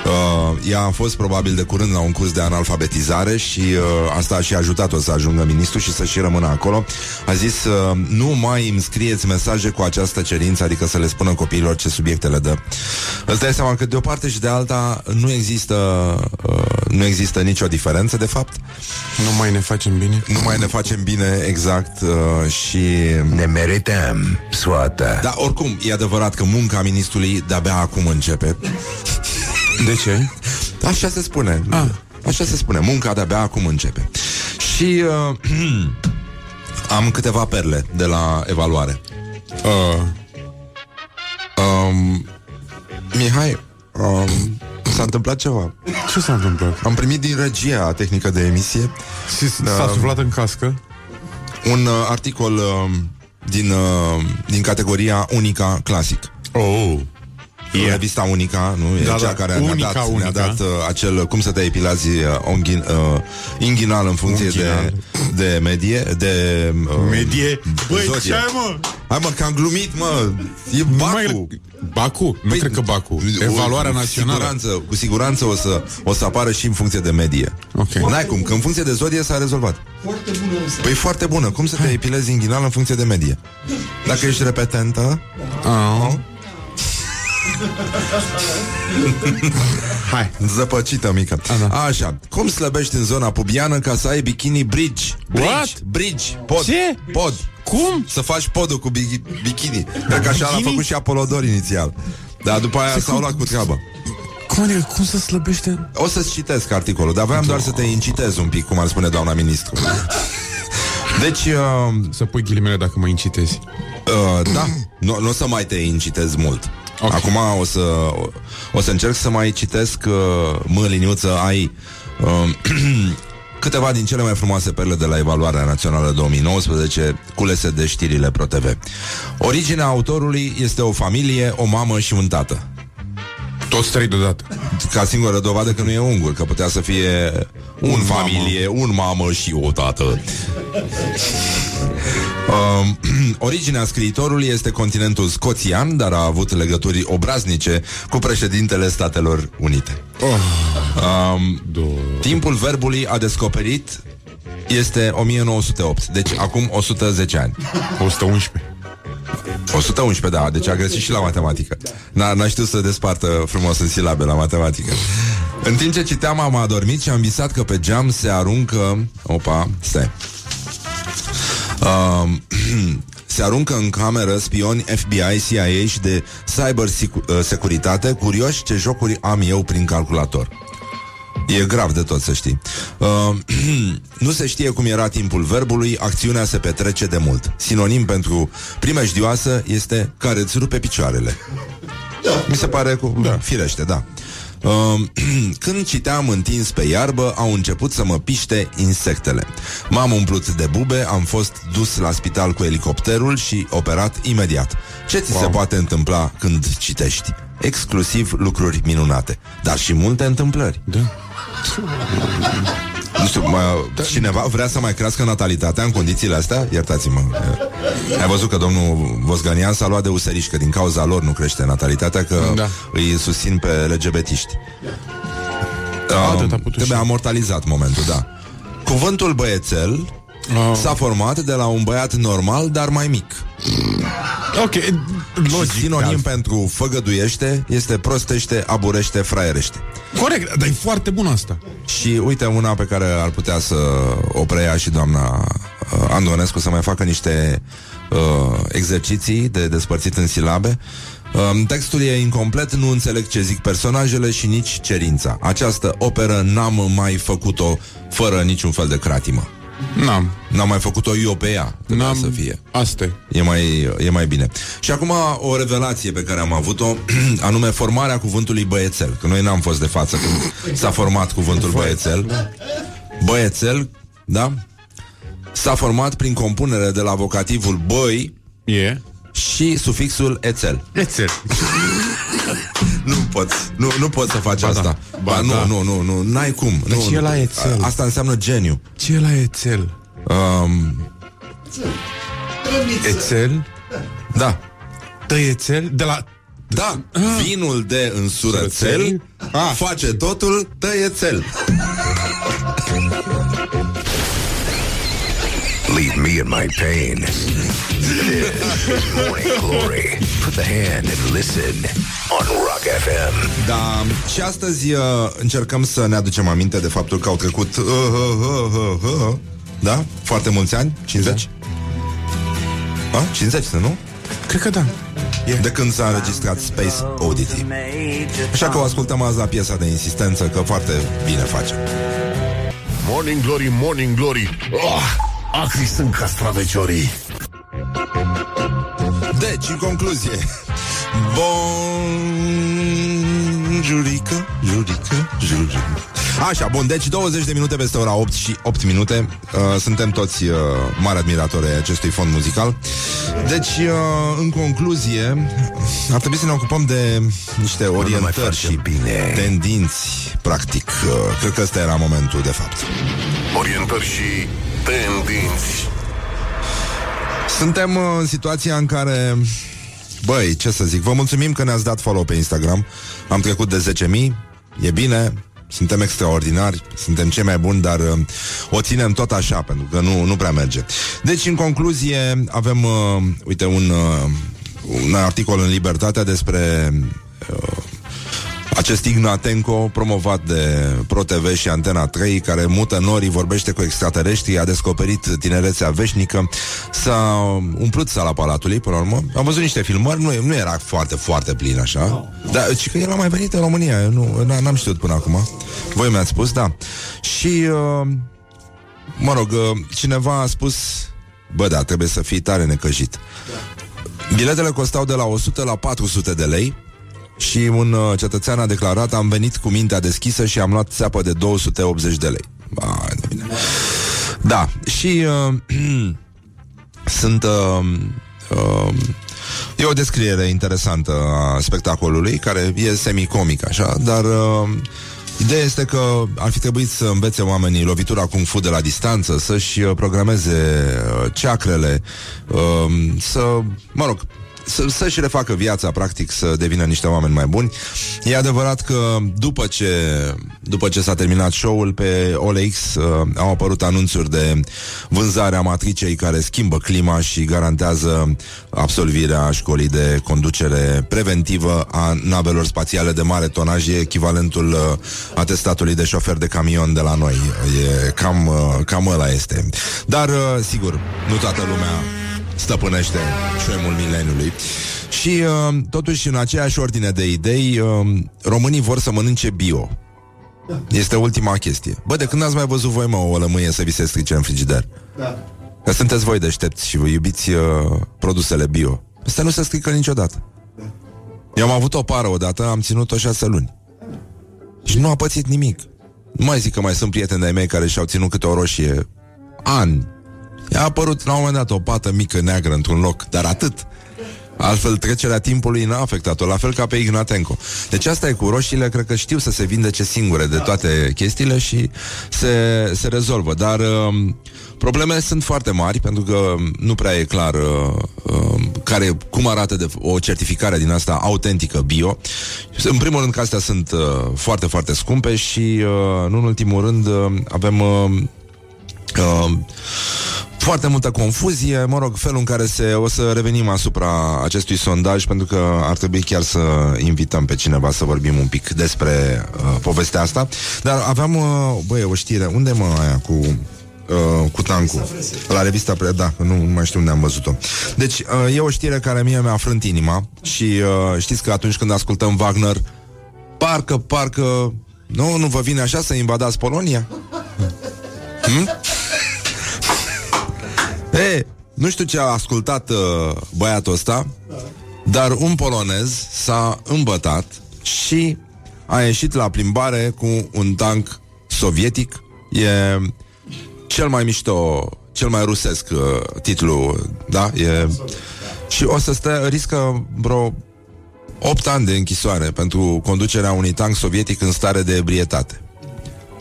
Uh, ea a fost probabil de curând la un curs de analfabetizare și uh, asta a și ajutat-o să ajungă ministru și să și rămână acolo. A zis, uh, nu mai îmi scrieți mesaje cu această cerință, adică să le spună copiilor ce subiecte le dă. Îți dai seama că de o parte și de alta nu există, uh, nu există nicio diferență, de fapt. Nu mai ne facem bine? Nu mai ne facem bine exact uh, și Ne merităm soată. Da, oricum, e adevărat că munca ministrului de-abia acum începe. De ce? Așa se spune. Ah. Așa se spune. Munca de-abia acum începe. Și uh, am câteva perle de la evaluare. Uh, Um, Mihai, um, s-a întâmplat ceva. ce s-a întâmplat? Am primit din regia tehnică de emisie S- S-a suflat în cască? Un uh, articol uh, din, uh, din categoria Unica Clasic. Oh. E. Revista Unica, nu? E Da, cea da, care ne-a Unica, dat, ne-a Unica. dat uh, acel, cum să te epilazi uh, onghin, uh, inghinal în funcție Unghinal. de, de medie, de... Uh, Medie? Băi, zodie. ce ai, mă? Hai mă, că am glumit, mă! E Nu Bacu! mai- Bacu? Nu cred că Bacu. Evaluarea cu națională. Siguranță, cu siguranță o să, o să apară și în funcție de medie. Ok. N-ai cum, că în funcție de zodie s-a rezolvat. Foarte bună însă. Păi foarte bună. Cum să te epilezi inghinal în funcție de medie? Dacă ești repetentă, Ah. Hai. Zăpăcită mică. A, da. Așa. Cum slăbești în zona pubiană ca să ai bikini bridge? Bridge. What? Bridge. Pod. Ce? Pod. Cum? Să faci podul cu bi- bikini. Cred că așa l-a Bikini? făcut și Apolodor inițial. Dar după aia s-au luat cu treabă. Cum adică, cum să slăbește? O să-ți citesc articolul, dar vreau doar să te incitez un pic, cum ar spune doamna ministru. Deci, uh, Să pui ghilimele dacă mă incitezi. uh, da, nu, nu o să mai te incitez mult. Ok. Acum o să, o, o să încerc să mai citesc uh, mă, liniuță, ai uh, câteva din cele mai frumoase perle de la Evaluarea Națională 2019, culese de știrile ProTV. Originea autorului este o familie, o mamă și un tată. Toți trei deodată. Ca singură dovadă că nu e ungur, că putea să fie un, Un familie, un mamă și o tată. Um, originea scriitorului este continentul scoțian, dar a avut legături obraznice cu președintele Statelor Unite. Um, Do- timpul verbului a descoperit este 1908, deci acum 110 ani. 111. 111, da, deci a greșit și la matematică. N-a, n-a știut să despartă frumos în silabe la matematică. În timp ce citeam, am adormit și am visat că pe geam se aruncă... Opa, stai. Uh, se aruncă în cameră spioni FBI, CIA și de cyber securitate curioși ce jocuri am eu prin calculator. E grav de tot să știi. Uh, nu se știe cum era timpul verbului, acțiunea se petrece de mult. Sinonim pentru primejdioasă este care îți rupe picioarele. Mi se pare cu... Da. Firește, da. Uh, când citeam întins pe iarbă, au început să mă piște insectele. M-am umplut de bube, am fost dus la spital cu elicopterul și operat imediat. Ce ți wow. se poate întâmpla când citești? Exclusiv lucruri minunate, dar și multe întâmplări. Da. Nu știu, mă, cineva vrea să mai crească natalitatea în condițiile astea? Iertați-mă. Ai văzut că domnul Vosganian s-a luat de useriș, că din cauza lor nu crește natalitatea, că Da. îi susțin pe LGBT-iști. Atât a Um, putut trebuie și- amortalizat momentul, da. Cuvântul băiețel Oh. s-a format de la un băiat normal, dar mai mic. Ok, Și logic. sinonim de pentru făgăduiește este prostește, aburește, fraierește. altfel. Corect, dar e foarte bun asta. Și uite una pe care ar putea să o preia și doamna uh, Andonescu să mai facă niște uh, exerciții de despărțit în silabe. Um, textul e incomplet, nu înțeleg ce zic personajele și nici cerința. Această operă n-am mai făcut-o fără niciun fel de cratimă. N-am. N-am mai făcut-o eu pe ea, trebuia N-am. să fie. Asta e. E mai, e mai bine. Și acum o revelație pe care am avut-o, anume formarea cuvântului băiețel. Că noi n-am fost de față când s-a format cuvântul băiețel. Băiețel, da? S-a format prin compunere de la vocativul băi E. și sufixul ețel. Ețel. Nu poți, nu, nu poți să faci Ba da. asta. Ba nu, da. nu, nu, nu, n-ai cum. Dar nu, ce e la ețel? A- Asta înseamnă geniu. Ce e la ețel? Um, Ețel? da. Dă ețel? De la... Da, vinul de însurățel Surățel? Ah. face totul tăiețel. in my pain. This is Morning Glory. Put the hand and listen on Rock FM. Da, și astăzi uh, încercăm să ne aducem aminte de faptul că au trecut uh, uh, uh, uh, uh, Da? Foarte mulți ani? 50? Da. A? 50, nu? Cred că da. De când s-a înregistrat Space Oddity. Așa că o ascultăm azi la piesa de insistență, că foarte bine face. Morning Glory, Morning Glory oh, Acri sunt castraveciorii Deci, în concluzie Bun Jurică, jurică, jurică Așa, bun, deci 20 de minute peste ora 8 și 8 minute. Uh, Suntem toți uh, mari admiratori ai acestui fond muzical. Deci, uh, în concluzie Ar trebui să ne ocupăm de niște orientări face și bine. tendinți Practic, uh, cred că ăsta era momentul de fapt. Orientări și tendinți Suntem uh, în situația în care Băi, ce să zic Vă mulțumim că ne-ați dat follow pe Instagram Am trecut de 10.000 E bine suntem extraordinari, suntem cei mai buni, dar uh, o ținem tot așa, pentru că nu, nu prea merge. Deci, în concluzie, avem, uh, uite, un, uh, un articol în Libertatea despre uh, acest Ignatenco, promovat de ProTV și Antena 3, care mută norii, vorbește cu extraterestri, a descoperit tinerețea veșnică, s-a umplut sala Palatului, până la urmă. Am văzut niște filmări, nu, nu era foarte, foarte plin așa. Dar și că el a mai venit în România, eu nu, n- n-am știut până acum. Voi mi-ați spus, da. Și, uh, mă rog, uh, cineva a spus, bă, da, trebuie să fii tare necăjit. Biletele costau de la 100 la 400 de lei și un uh, cetățean a declarat am venit cu mintea deschisă și am luat țeapă de 280 de lei. Ba, de bine. Da, și uh, sunt uh, uh, e o descriere interesantă a spectacolului care e semicomic așa, dar uh, Ideea este că ar fi trebuit să învețe oamenii lovitura kung fu de la distanță, să-și uh, programeze uh, ceacrele, uh, să, mă rog, să, să-și refacă viața, practic, să devină niște oameni mai buni. E adevărat că după ce, după ce s-a terminat show-ul pe OLX uh, au apărut anunțuri de vânzare a matricei care schimbă clima și garantează absolvirea școlii de conducere preventivă a navelor spațiale de mare tonaj, e echivalentul uh, atestatului de șofer de camion de la noi. E cam, uh, cam ăla este. Dar, uh, sigur, nu toată lumea stăpânește șoemul mileniului. Și uh, totuși în aceeași ordine de idei, uh, românii vor să mănânce bio. Este ultima chestie. Bă, de când ați mai văzut voi, mă, o lămâie să vi se strice în frigider? Da. Că sunteți voi deștepți și vă iubiți uh, produsele bio. Asta nu se strică niciodată. Eu am avut o pară odată, am ținut-o șase luni. Și nu a pățit nimic. Nu mai zic că mai sunt prieteni de-ai mei care și-au ținut câte o roșie ani. I-a apărut la un moment dat o pată mică neagră într-un loc, dar atât. Altfel, trecerea timpului n-a afectat-o, la fel ca pe Ignatenco. Deci asta e cu roșiile, cred că știu să se vindece singure de toate chestiile și se, se rezolvă. Dar uh, problemele sunt foarte mari, pentru că nu prea e clar uh, uh, care, cum arată de o certificare din asta autentică bio. În primul rând că astea sunt uh, foarte, foarte scumpe și, uh, nu în ultimul rând, uh, avem... Uh, uh, foarte multă confuzie, mă rog, felul în care se... O să revenim asupra acestui sondaj, pentru că ar trebui chiar să invităm pe cineva să vorbim un pic despre uh, povestea asta. Dar aveam, uh, băie, o știre, unde mă aia cu... Uh, cu tancul. La revista Pre, da, nu, nu mai știu unde am văzut-o. Deci, uh, e o știre care mie mi-a frânt inima și uh, știți că atunci când ascultăm Wagner, parcă, parcă, nu, nu vă vine așa să invadați Polonia? Hmm? E, nu știu ce a ascultat uh, băiatul ăsta, dar un polonez s-a îmbătat și a ieșit la plimbare cu un tank sovietic. E cel mai mișto, cel mai rusesc uh, titlu, da? E... Și o să stă, riscă vreo 8 ani de închisoare pentru conducerea unui tank sovietic în stare de ebrietate.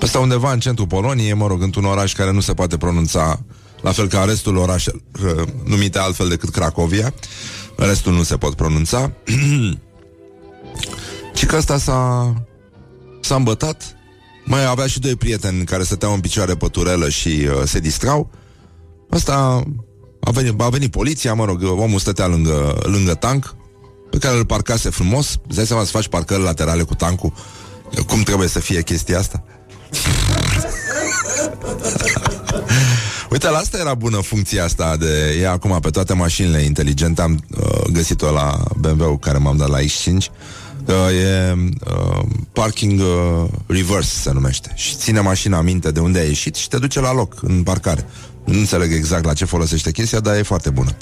Ăsta undeva în centrul Poloniei, mă rog, într-un oraș care nu se poate pronunța la fel ca restul orașelor uh, numite altfel decât Cracovia. Restul nu se pot pronunța. Și că ăsta s-a, s-a îmbătat. Mai avea și doi prieteni care stăteau în picioare pe turelă și uh, se distrau. Asta a venit, a venit poliția, mă rog, omul stătea lângă, lângă tank, pe care îl parcase frumos. Îți dai seama să faci parcări laterale cu tancul? Cum trebuie să fie chestia asta? Uite, la asta era bună funcția asta de e acum pe toate mașinile inteligente. Am uh, găsit-o la BMW care m-am dat la X5. Uh, e uh, parking uh, reverse se numește și ține mașina minte de unde a ieșit și te duce la loc în parcare. Nu înțeleg exact la ce folosește chestia, dar e foarte bună.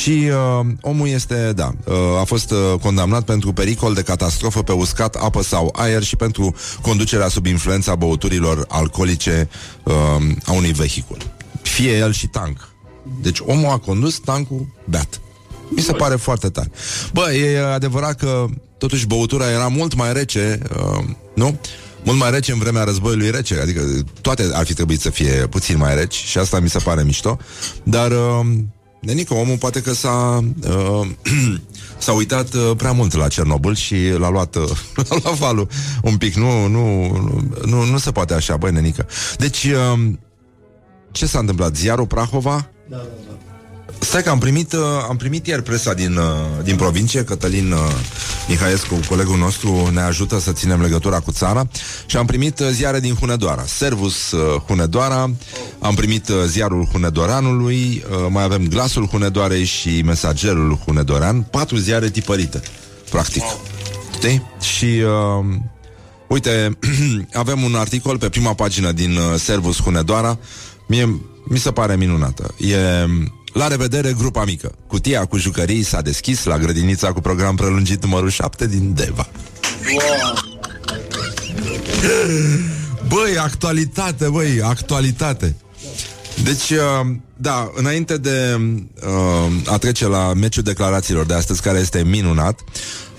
Și uh, omul este, da, uh, a fost uh, condamnat pentru pericol de catastrofă pe uscat, apă sau aer și pentru conducerea sub influența băuturilor alcoolice uh, a unui vehicul. Fie el și tank. Deci omul a condus tankul beat. Mi se pare foarte tare. Bă, e adevărat că totuși băutura era mult mai rece, uh, nu? Mult mai rece în vremea războiului rece, adică toate ar fi trebuit să fie puțin mai reci și asta mi se pare mișto, dar uh, Nenică, omul poate că s-a uh, s-a uitat uh, prea mult la Cernobâl și l-a luat, uh, l-a luat valul un pic. Nu, nu, nu, nu se poate așa, băi, nenică. Deci, uh, ce s-a întâmplat? Ziarul Prahova? Da, da, da. Stai că am primit, uh, am primit ieri presa din, uh, din provincie, Cătălin uh, Mihaescu, colegul nostru, ne ajută să ținem legătura cu țara și am primit uh, ziare din Hunedoara, Servus uh, Hunedoara, am primit uh, ziarul Hunedoranului, uh, mai avem glasul Hunedoarei și mesagerul Hunedoran, patru ziare tipărite, practic. Știi? Și... Uh, Uite, avem un articol pe prima pagină din uh, Servus Hunedoara. Mie mi se pare minunată. E la revedere, grupa mică. Cutia cu jucării s-a deschis la grădinița cu program prelungit numărul 7 din Deva. Băi, actualitate, băi, actualitate. Deci, uh, da, înainte de uh, a trece la meciul declarațiilor de astăzi, care este minunat,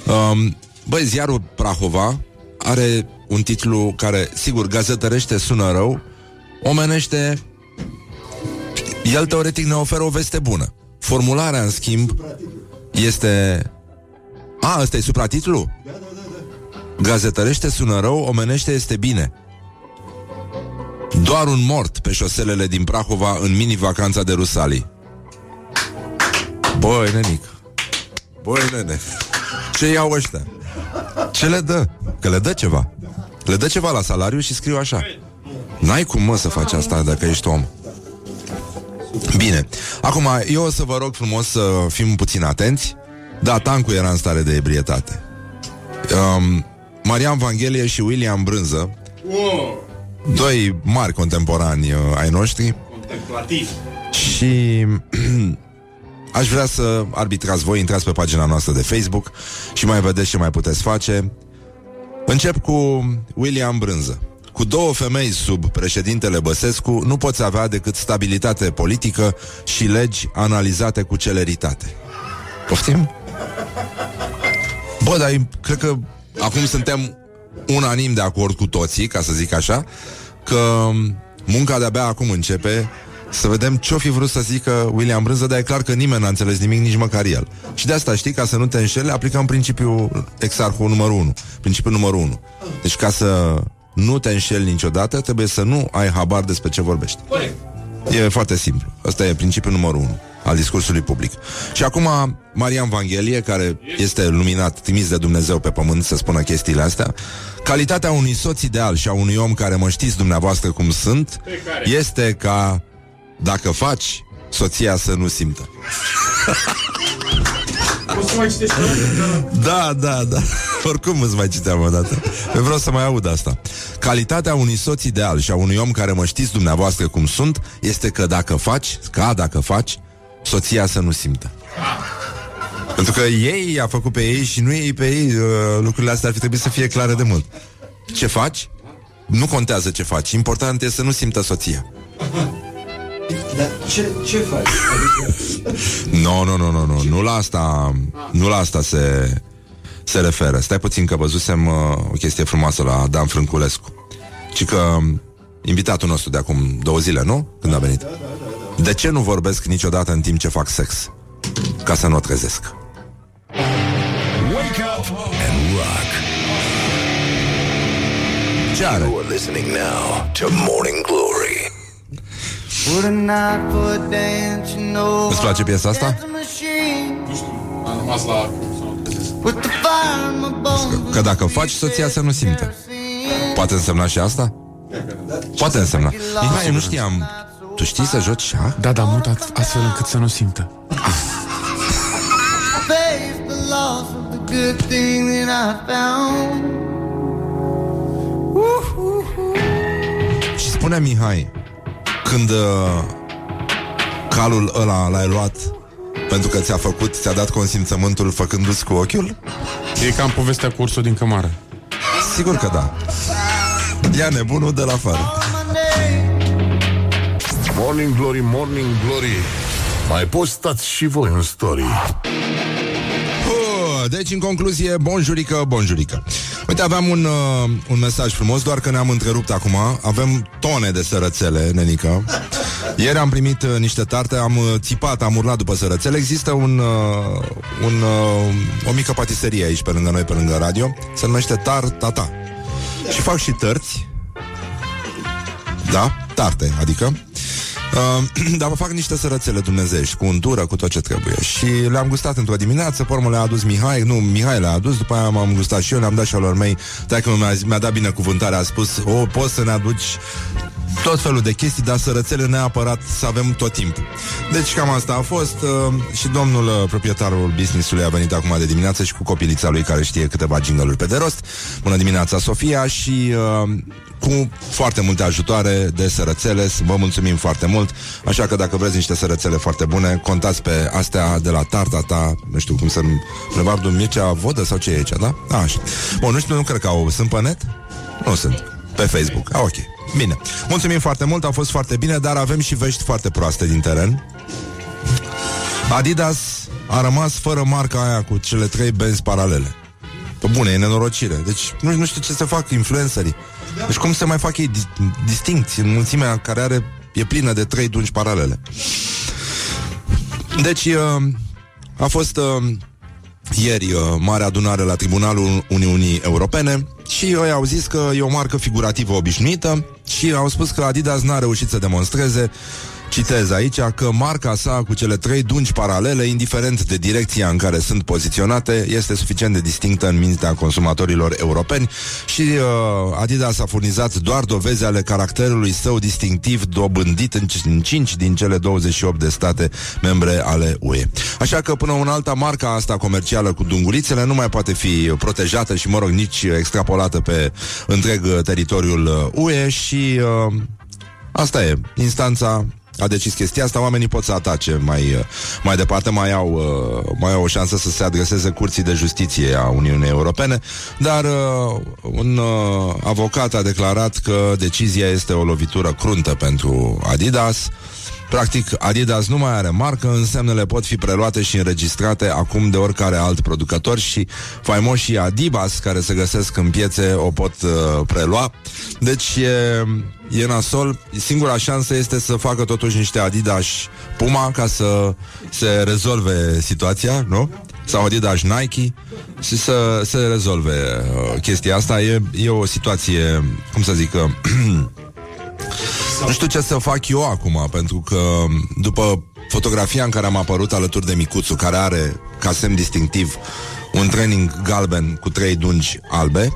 uh, băi, ziarul Prahova are un titlu care, sigur, gazetărește, sună rău, omenește el teoretic ne oferă o veste bună. Formularea, în schimb, este... A, ăsta e supratitlu? Da, da, da, Gazetărește sună rău, omenește este bine. Doar un mort pe șoselele din Prahova în mini-vacanța de Rusalii. Băi, nenic. Băi, nene. Ce iau ăștia? Ce le dă? Că le dă ceva. Le dă ceva la salariu și scriu așa. N-ai cum, mă, să faci asta dacă ești om. Bine. Acum, eu o să vă rog frumos să fim puțin atenți. Da, tancul era în stare de ebrietate. Um, Marian Vanghelie și William Brânză, wow. doi mari contemporani uh, ai noștri, Contemplativ. și aș vrea să arbitrați voi, intrați pe pagina noastră de Facebook și mai vedeți ce mai puteți face. Încep cu William Brânză. Cu două femei sub președintele Băsescu nu poți avea decât stabilitate politică și legi analizate cu celeritate. Poftim? Bă, dar cred că acum suntem unanim de acord cu toții, ca să zic așa, că munca de-abia acum începe să vedem ce-o fi vrut să zică William Brânză, dar e clar că nimeni n-a înțeles nimic, nici măcar el. Și de asta, știi, ca să nu te înșele, aplicăm principiul exarhul numărul 1. Principiul numărul 1. Deci ca să nu te înșeli niciodată, trebuie să nu ai habar despre ce vorbești. E foarte simplu. Asta e principiul numărul 1 al discursului public. Și acum Marian Vanghelie, care este luminat, trimis de Dumnezeu pe pământ să spună chestiile astea, calitatea unui soț ideal și a unui om care mă știți dumneavoastră cum sunt, este ca dacă faci, soția să nu simtă. Poți să mai citești Da, da, da. Oricum îți mai citeam o dată. Eu vreau să mai aud asta. Calitatea unui soț ideal și a unui om care mă știți dumneavoastră cum sunt este că dacă faci, ca dacă faci, soția să nu simtă. Pentru că ei a făcut pe ei și nu ei pe ei, uh, lucrurile astea ar fi trebuit să fie clare de mult. Ce faci? Nu contează ce faci. Important este să nu simtă soția. Dar ce, ce faci? Nu, nu, nu, nu, nu, nu la asta, nu la asta se, se referă. Stai puțin că văzusem uh, o chestie frumoasă la Dan Frânculescu. Ci că invitatul nostru de acum două zile, nu? Când a venit. De ce nu vorbesc niciodată în timp ce fac sex? Ca să nu o trezesc. Wake up and rock. Ce are? You are listening now to Morning Glory. What a night for a dance, you know. Îți place piesa asta? Dance machine Am rămas la... with the fire in my bones. Că dacă faci, soția să nu simtă. Poate însemna și asta? Poate însemna. Mihai, nu știam. Tu știi să joci șah? Da, da, mutat astfel încât să nu simtă. Face the loss of the good thing that I found. Și spune Mihai, când uh, calul ăla l-ai luat pentru că ți-a făcut, ți-a dat consimțământul făcându-ți cu ochiul? E cam povestea cu ursul din cămară. Sigur că da. Ia nebunul de la afară. My name. Morning Glory, Morning Glory Mai postați și voi în story Uh, Deci, în concluzie, bonjurică, bonjurică. Uite, aveam un, uh, un mesaj frumos, doar că ne-am întrerupt acum. Avem tone de sărățele, nenică. Ieri am primit uh, niște tarte, am uh, țipat, am urlat după sărățele. Există un, uh, un, uh, o mică patiserie aici, pe lângă noi, pe lângă radio. Se numește Tar Tata. Și fac și tărți. Da? Tarte, adică. Uh, dar vă fac niște sărățele dumnezești Cu untură, cu tot ce trebuie. Și le-am gustat într-o dimineață, pe urmă le-a adus Mihai Nu, Mihai le-a adus, după aia m-am gustat și eu Le-am dat și alor mei Dacă mi-a, mi-a dat binecuvântare, a spus O, poți să ne aduci tot felul de chestii, dar sărățele neapărat să avem tot timpul. Deci cam asta a fost uh, și domnul uh, proprietarul business-ului a venit acum de dimineață și cu copilița lui care știe câteva jingle pe de rost. Bună dimineața, Sofia, și uh, cu foarte multe ajutoare de sărățele. Vă mulțumim foarte mult. Așa că dacă vreți niște sărățele foarte bune, contați pe astea de la Tarta ta, nu știu cum să Levardu Mircea Vodă sau ce e aici, da? A, așa. Bun, nu știu, nu cred că au. Sunt pe net? Nu sunt. Pe Facebook. Ah, ok. Bine. Mulțumim foarte mult, a fost foarte bine, dar avem și vești foarte proaste din teren. Adidas a rămas fără marca aia cu cele trei benzi paralele. Pe bune, e nenorocire. Deci nu, nu știu ce să fac influencerii. Deci cum se mai fac ei dis- distincți în mulțimea care are e plină de trei dungi paralele. Deci uh, a fost uh, ieri uh, mare adunare la Tribunalul Uniunii Europene și ei au zis că e o marcă figurativă obișnuită și au spus că Adidas n-a reușit să demonstreze Citez aici că marca sa cu cele trei dungi paralele, indiferent de direcția în care sunt poziționate, este suficient de distinctă în mintea consumatorilor europeni și uh, Adidas a furnizat doar dovezi ale caracterului său distinctiv dobândit în, c- în 5 din cele 28 de state membre ale UE. Așa că până una alta, marca asta comercială cu dungulițele nu mai poate fi protejată și, mă rog, nici extrapolată pe întreg uh, teritoriul uh, UE și uh, asta e, instanța a decis chestia asta, oamenii pot să atace mai, uh, mai departe, mai au, uh, mai au o șansă să se adreseze curții de justiție a Uniunii Europene, dar uh, un uh, avocat a declarat că decizia este o lovitură cruntă pentru Adidas, Practic, Adidas nu mai are marcă, însemnele pot fi preluate și înregistrate acum de oricare alt producător și faimoșii Adibas care se găsesc în piețe o pot uh, prelua. Deci e, e nasol. Singura șansă este să facă totuși niște Adidas Puma ca să se rezolve situația, nu? Sau Adidas Nike și să se rezolve uh, chestia asta. E, e o situație, cum să zic, uh, nu știu ce să fac eu acum, pentru că după fotografia în care am apărut alături de Micuțu, care are ca semn distinctiv un training galben cu trei dungi albe,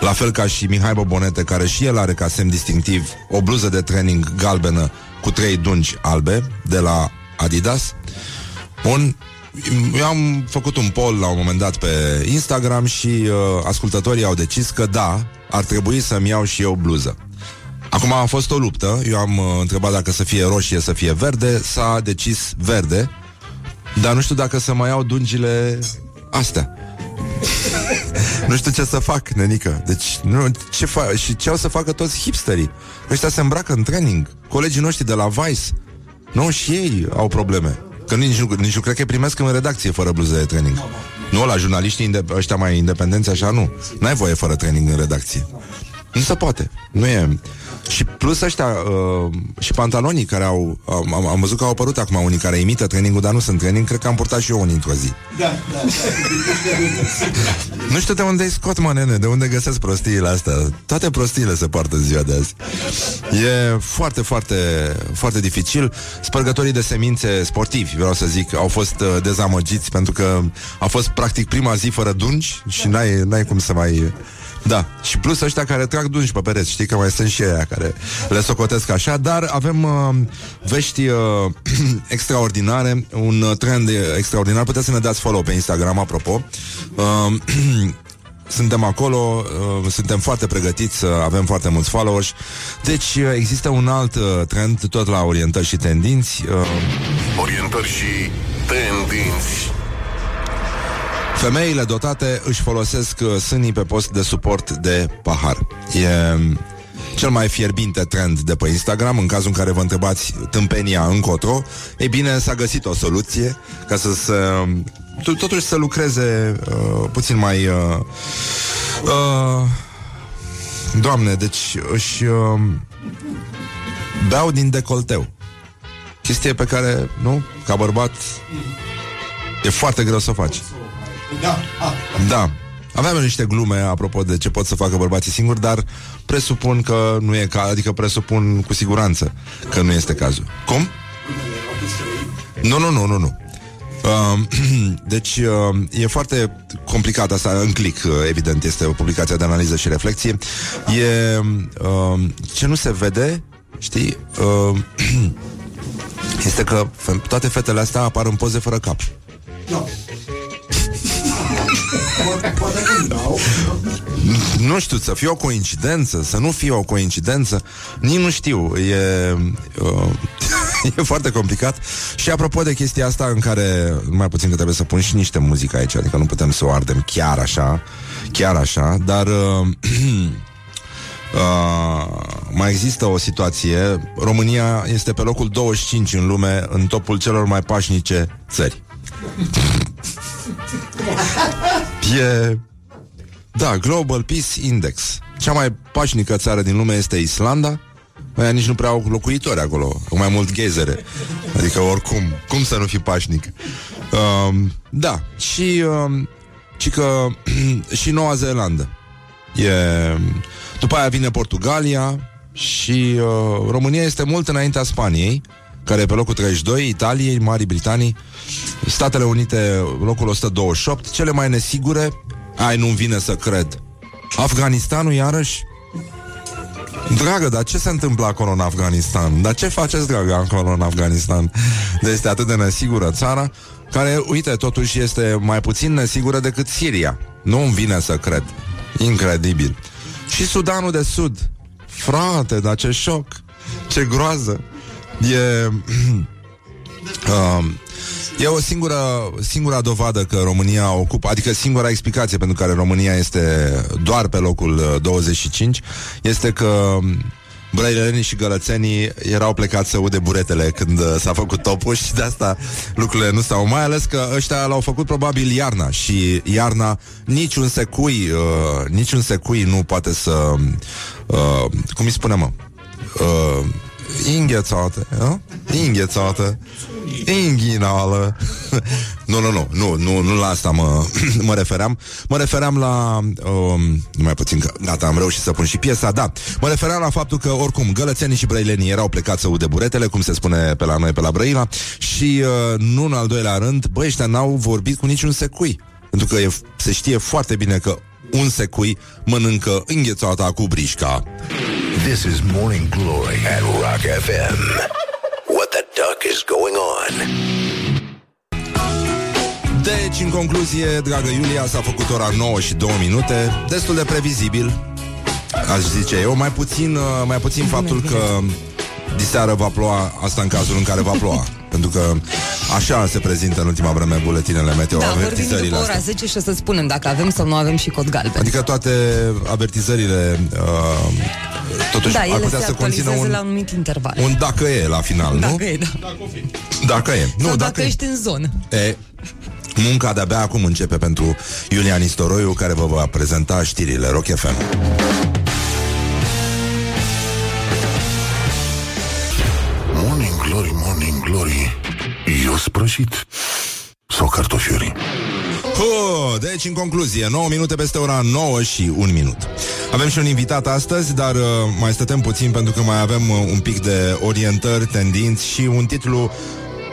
la fel ca și Mihai Bobonete, care și el are ca semn distinctiv o bluză de training galbenă cu trei dungi albe de la Adidas. Bun, eu am făcut un poll la un moment dat pe Instagram și uh, ascultătorii au decis că da, ar trebui să-mi iau și eu bluză. Acum a fost o luptă, eu am uh, întrebat dacă să fie roșie, să fie verde, s-a decis verde, dar nu știu dacă să mai iau dungile astea. nu știu ce să fac, nenică. Deci, nu, ce fa- și ce au să facă toți hipsterii? Ăștia se îmbracă în training. Colegii noștri de la Vice. Nu, și ei au probleme. Că nici nu, nici nu cred că primesc în redacție fără bluză de training. Nu, la jurnaliștii inde- ăștia mai independenți așa, nu. N-ai voie fără training în redacție. Nu se poate. Nu e... Și plus ăștia uh, Și pantalonii care au am, am văzut că au apărut acum unii care imită trainingul Dar nu sunt training, cred că am purtat și eu unii într-o zi. Da, da, da. Nu știu de unde îi scot, mă, nene De unde găsesc prostiile astea. Toate prostiile se poartă în ziua de azi. E foarte, foarte, foarte dificil. Spărgătorii de semințe sportivi Vreau să zic, au fost uh, dezamăgiți Pentru că a fost practic prima zi fără dungi Și n-ai, n-ai cum să mai da, și plus ăștia care trag dungi pe pereți Știi că mai sunt și aia care le socotesc așa Dar avem uh, vești uh, extraordinare Un uh, trend extraordinar Puteți să ne dați follow pe Instagram, apropo uh, Suntem acolo, uh, suntem foarte pregătiți, uh, avem foarte mulți followers. Deci uh, există un alt uh, trend, tot la orientări și tendinți. Uh, Orientări și tendinți. Femeile dotate își folosesc uh, sânii pe post de suport de pahar. E um, cel mai fierbinte trend de pe Instagram, în cazul în care vă întrebați tâmpenia încotro, e bine, s-a găsit o soluție ca să se, to- totuși să lucreze uh, puțin mai... Uh, uh, doamne, deci își uh, beau din decolteu. Chestie pe care, nu, ca bărbat, e foarte greu să o faci. Da, a, Da. Aveam niște glume apropo de ce pot să facă bărbații singuri, dar presupun că nu e ca, adică presupun cu siguranță că nu este cazul. Cum? Nu, nu, nu, nu, nu. Uh, deci uh, e foarte complicat asta în click, uh, evident, este o publicație de analiză și reflexie. E uh, ce nu se vede, știi, uh, este că fe- toate fetele astea apar în poze fără cap. nu. Poate, poate că dau. Nu știu, să fie o coincidență, să nu fie o coincidență, nici nu știu. E, uh, e foarte complicat. Și apropo de chestia asta în care, mai puțin că trebuie să pun și niște muzică aici, adică nu putem să o ardem chiar așa, chiar așa, dar uh, uh, mai există o situație. România este pe locul 25 în lume, în topul celor mai pașnice țări. E da, Global Peace Index. Cea mai pașnică țară din lume este Islanda. Aia nici nu prea au locuitori acolo, au mai mult ghezere. Adică oricum, cum să nu fii pașnic? Um, da, și, um, și că și Noua Zeelandă. E, după aia vine Portugalia și uh, România este mult înaintea Spaniei, care e pe locul 32, Italiei, Marii Britanii, Statele Unite, locul 128, cele mai nesigure, ai, nu-mi vine să cred. Afganistanul, iarăși? Dragă, dar ce se întâmplă acolo în Afganistan? Dar ce faceți, dragă, acolo în Afganistan? De este atât de nesigură țara, care, uite, totuși este mai puțin nesigură decât Siria. Nu îmi vine să cred. Incredibil. Și Sudanul de Sud. Frate, dar ce șoc! Ce groază! E... um, E o singură, singura dovadă că România ocupă, adică singura explicație pentru care România este doar pe locul uh, 25, este că um, brăilenii și gălățenii erau plecați să ude buretele când uh, s-a făcut topul și de asta lucrurile nu stau. Mai ales că ăștia l-au făcut probabil iarna și iarna niciun secui, uh, niciun secui nu poate să, uh, cum îi spune mă, uh, inghețată, a? inghețată, inghinală. nu, nu, nu, nu, nu, nu la asta mă, mă refeream. Mă refeream la... Um, numai puțin că gata, am reușit să pun și piesa, da. Mă refeream la faptul că, oricum, gălățenii și brăilenii erau plecați să ude buretele, cum se spune pe la noi, pe la Brăila, și uh, nu în al doilea rând, băi, ăștia n-au vorbit cu niciun secui. Pentru că e, se știe foarte bine că un secui mănâncă înghețata cu brișca. This is Morning Glory at Rock FM. What the duck is going on? Deci, în concluzie, dragă Iulia, s-a făcut ora 9 și 2 minute, destul de previzibil, aș zice eu, mai puțin, uh, mai puțin faptul că diseară va ploua, asta în cazul în care va ploua. Pentru că așa se prezintă în ultima vreme buletinele meteo, Da, vorbim avertizările după ora astea. 10 și o să spunem dacă avem sau nu avem și cod galben. Adică toate avertizările uh, totuși da, ar ele putea se să conțină actualizează un, la un anumit interval. un dacă e la final, nu? Dacă e, da. Dacă e. Nu, Sau dacă, dacă e. ești în zonă. E, munca de-abia acum începe pentru Iulian Istoroiu, care vă va prezenta știrile Rock FM. Glory Eu sprășit Sau cartofiuri Huh, deci, în concluzie, 9 minute peste ora 9 și 1 minut. Avem și un invitat astăzi, dar uh, mai stătem puțin pentru că mai avem uh, un pic de orientări, tendinți și un titlu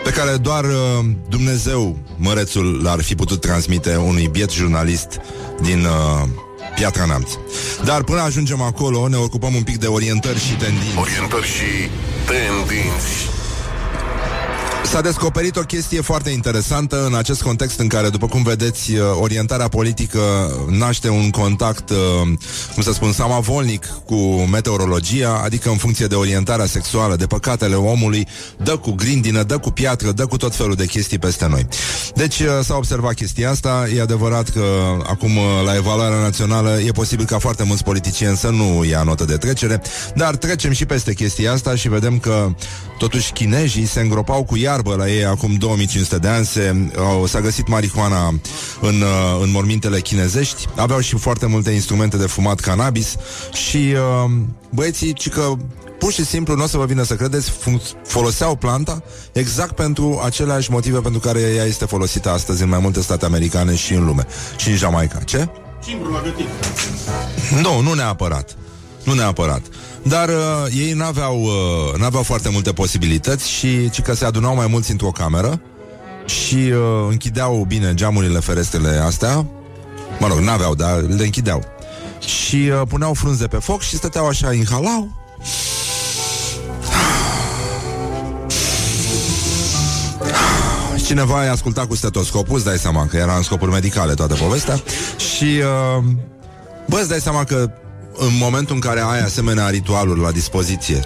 pe care doar uh, Dumnezeu, mărețul, l-ar fi putut transmite unui biet jurnalist din uh, Piatra Neamț. Dar până ajungem acolo, ne ocupăm un pic de orientări și tendinți. Orientări și tendinți S-a descoperit o chestie foarte interesantă în acest context în care, după cum vedeți, uh, orientarea politică naște un contact, uh, cum să spun, samavolnic cu meteorologia, adică în funcție de orientarea sexuală, de păcatele omului, dă cu grindină, dă cu piatră, dă cu tot felul de chestii peste noi. Deci uh, s-a observat chestia asta, e adevărat că acum uh, la evaluarea națională e posibil ca foarte mulți politicieni să nu ia notă de trecere, dar trecem și peste chestia asta și vedem că totuși chinezii se îngropau cu iarbă la ei acum 2500 de ani, se, au, s-a găsit marihuana în, uh, în mormintele chinezești, aveau și foarte multe instrumente de fumat cannabis și uh, băieții, ci că pur și simplu, nu o să vă vină să credeți, fun- foloseau planta exact pentru aceleași motive pentru care ea este folosită astăzi în mai multe state americane și în lume. Și în Jamaica. Ce? Nu, nu neapărat. Nu neapărat. Dar uh, ei n-aveau, uh, n-aveau foarte multe posibilități și ci că se adunau mai mulți într-o cameră și uh, închideau bine geamurile, ferestrele astea. Mă rog, n-aveau, dar le închideau. Și uh, puneau frunze pe foc și stăteau așa, inhalau Cineva i-a ascultat cu stetoscopul, îți dai seama că era în scopuri medicale toată povestea Și, uh, bă, îți dai seama că în momentul în care ai asemenea ritualuri la dispoziție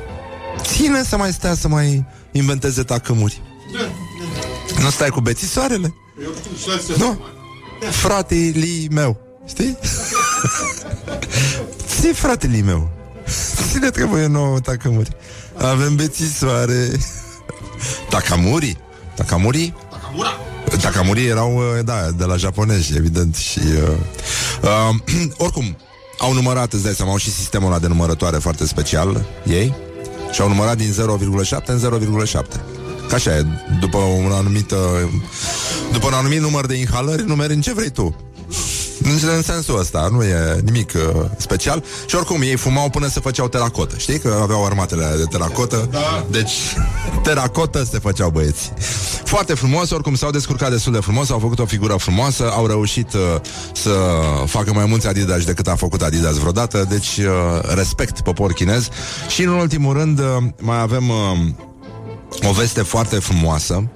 Ține să mai stea să mai inventeze tacâmuri Nu stai cu bețisoarele? Nu? Fratele meu Știi? Ții fratele meu Ține trebuie nouă tacâmuri Avem bețisoare Takamuri Takamuri? Takamuri erau, uh, da, de la japonezi, evident Și uh, uh, Oricum, au numărat, îți dai seama Au și sistemul ăla de numărătoare foarte special Ei Și au numărat din 0,7 în 0,7 Ca așa e, după un anumit uh, După un anumit număr de inhalări Numeri în ce vrei tu în în sensul ăsta, nu e nimic uh, special. Și oricum, ei fumau până se făceau teracotă. Știi că aveau armatele alea de teracotă? Da. Deci, teracotă se făceau băieți. Foarte frumos, oricum s-au descurcat destul de frumos Au făcut o figură frumoasă Au reușit uh, să facă mai mulți Adidas decât a făcut Adidas vreodată. Deci, uh, respect popor chinez. Și în ultimul rând, uh, mai avem uh, o veste foarte frumoasă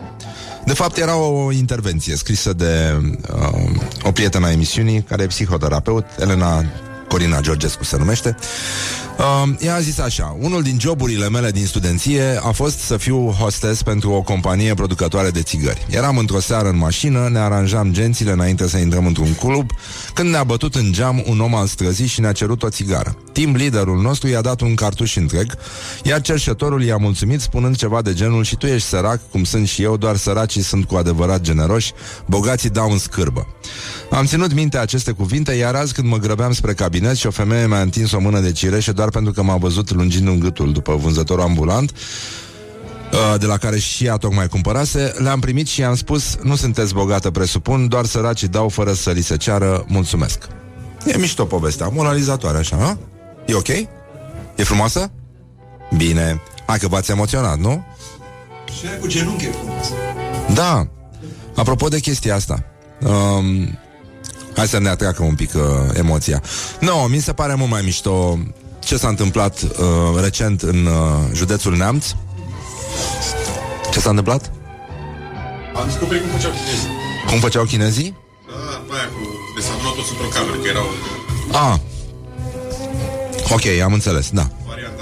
de fapt, era o intervenție scrisă de uh, o prietenă a emisiunii, care e psihoterapeut, Elena Corina Georgescu se numește. Uh, ea a zis așa, unul din joburile mele din studenție a fost să fiu hostess pentru o companie producătoare de țigări. Eram într-o seară în mașină, ne aranjam gențile înainte să intrăm într-un club, când ne-a bătut în geam un om al străzii și ne-a cerut o țigară. Team leaderul nostru i-a dat un cartuș întreg, iar cerșătorul i-a mulțumit spunând ceva de genul și tu ești sărac, cum sunt și eu, doar săracii sunt cu adevărat generoși, bogații dau în scârbă. Am ținut minte aceste cuvinte, iar azi când mă grăbeam spre cabinet și o femeie mi-a întins o mână de cireșe doar pentru că m-a văzut lungind un gâtul după vânzătorul ambulant, uh, de la care și ea tocmai cumpărase, le-am primit și i-am spus, nu sunteți bogată, presupun, doar săracii dau fără să li se ceară, mulțumesc. E mișto povestea, moralizatoare așa, a? E ok? E frumoasă? Bine. Hai că v-ați emoționat, nu? Și aia cu genunchi e frumos. Da. Apropo de chestia asta, um, hai să ne atreacă un pic uh, emoția. Nu, no, mi se pare mult mai mișto ce s-a întâmplat uh, recent în uh, județul Neamț. Ce s-a întâmplat? Am descoperit cum făceau chinezii. Cum făceau chinezii? Da, pe aia cu... De s-a adunat toți într-o cameră, că erau Ah. Ok, am înțeles, da. varianta...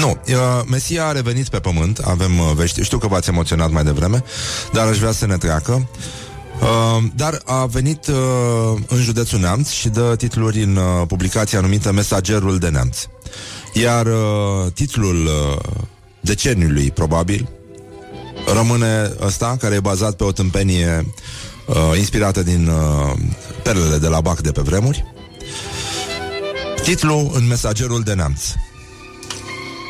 Nu, uh, Mesia a revenit pe pământ, avem uh, vești, știu că v-ați emoționat mai devreme, dar aș vrea să ne treacă. Uh, dar a venit uh, în județul Neamț și dă titluri în uh, publicația numită Mesagerul de Neamț. Iar uh, titlul uh, deceniului, probabil, rămâne ăsta, care e bazat pe o tâmpenie uh, inspirată din uh, perlele de la Bac de pe vremuri. Titlul în Mesagerul de Neamț.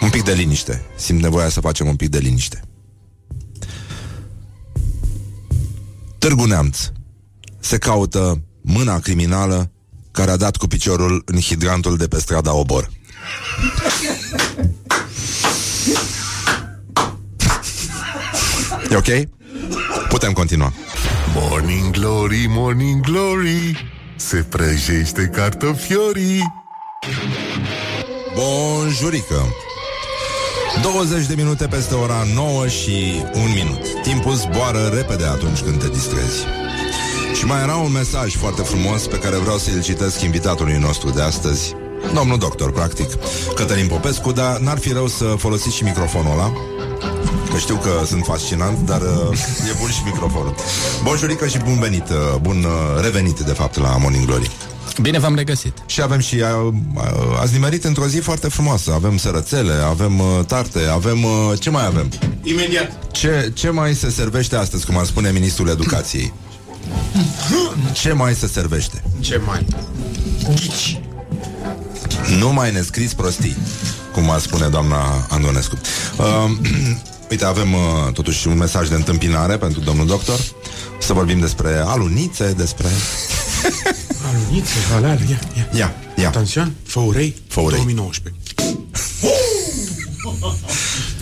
Un pic de liniște. Simt nevoia să facem un pic de liniște. Târgu Neamț. Se caută mâna criminală care a dat cu piciorul în hidrantul de pe strada Obor. E ok? Putem continua. Morning Glory, Morning Glory Se prăjește cartofiorii Bonjurică 20 de minute peste ora 9 și 1 minut Timpul zboară repede atunci când te distrezi Și mai era un mesaj foarte frumos Pe care vreau să-l citesc invitatului nostru de astăzi Domnul doctor, practic Cătălin Popescu Dar n-ar fi rău să folosiți și microfonul ăla Că știu că sunt fascinant, dar uh, e bun și microfonul. Bonjurică și bun venit, uh, bun uh, revenit, de fapt, la Morning Glory. Bine v-am regăsit. Și avem și, uh, uh, ați nimerit într-o zi foarte frumoasă. Avem sărățele, avem uh, tarte, avem, uh, ce mai avem? Imediat. Ce, ce mai se servește astăzi, cum ar spune Ministrul Educației? Ce mai se servește? Ce mai? Ghici. Nu mai ne scris prostii, cum ar spune doamna Andonescu. Uh, uite, avem uh, totuși un mesaj de întâmpinare pentru domnul doctor. Să vorbim despre alunițe, despre... Alunițe, Valar, ia, ia. Ia, ia. Atențion, Făurei, Făurei. 2019.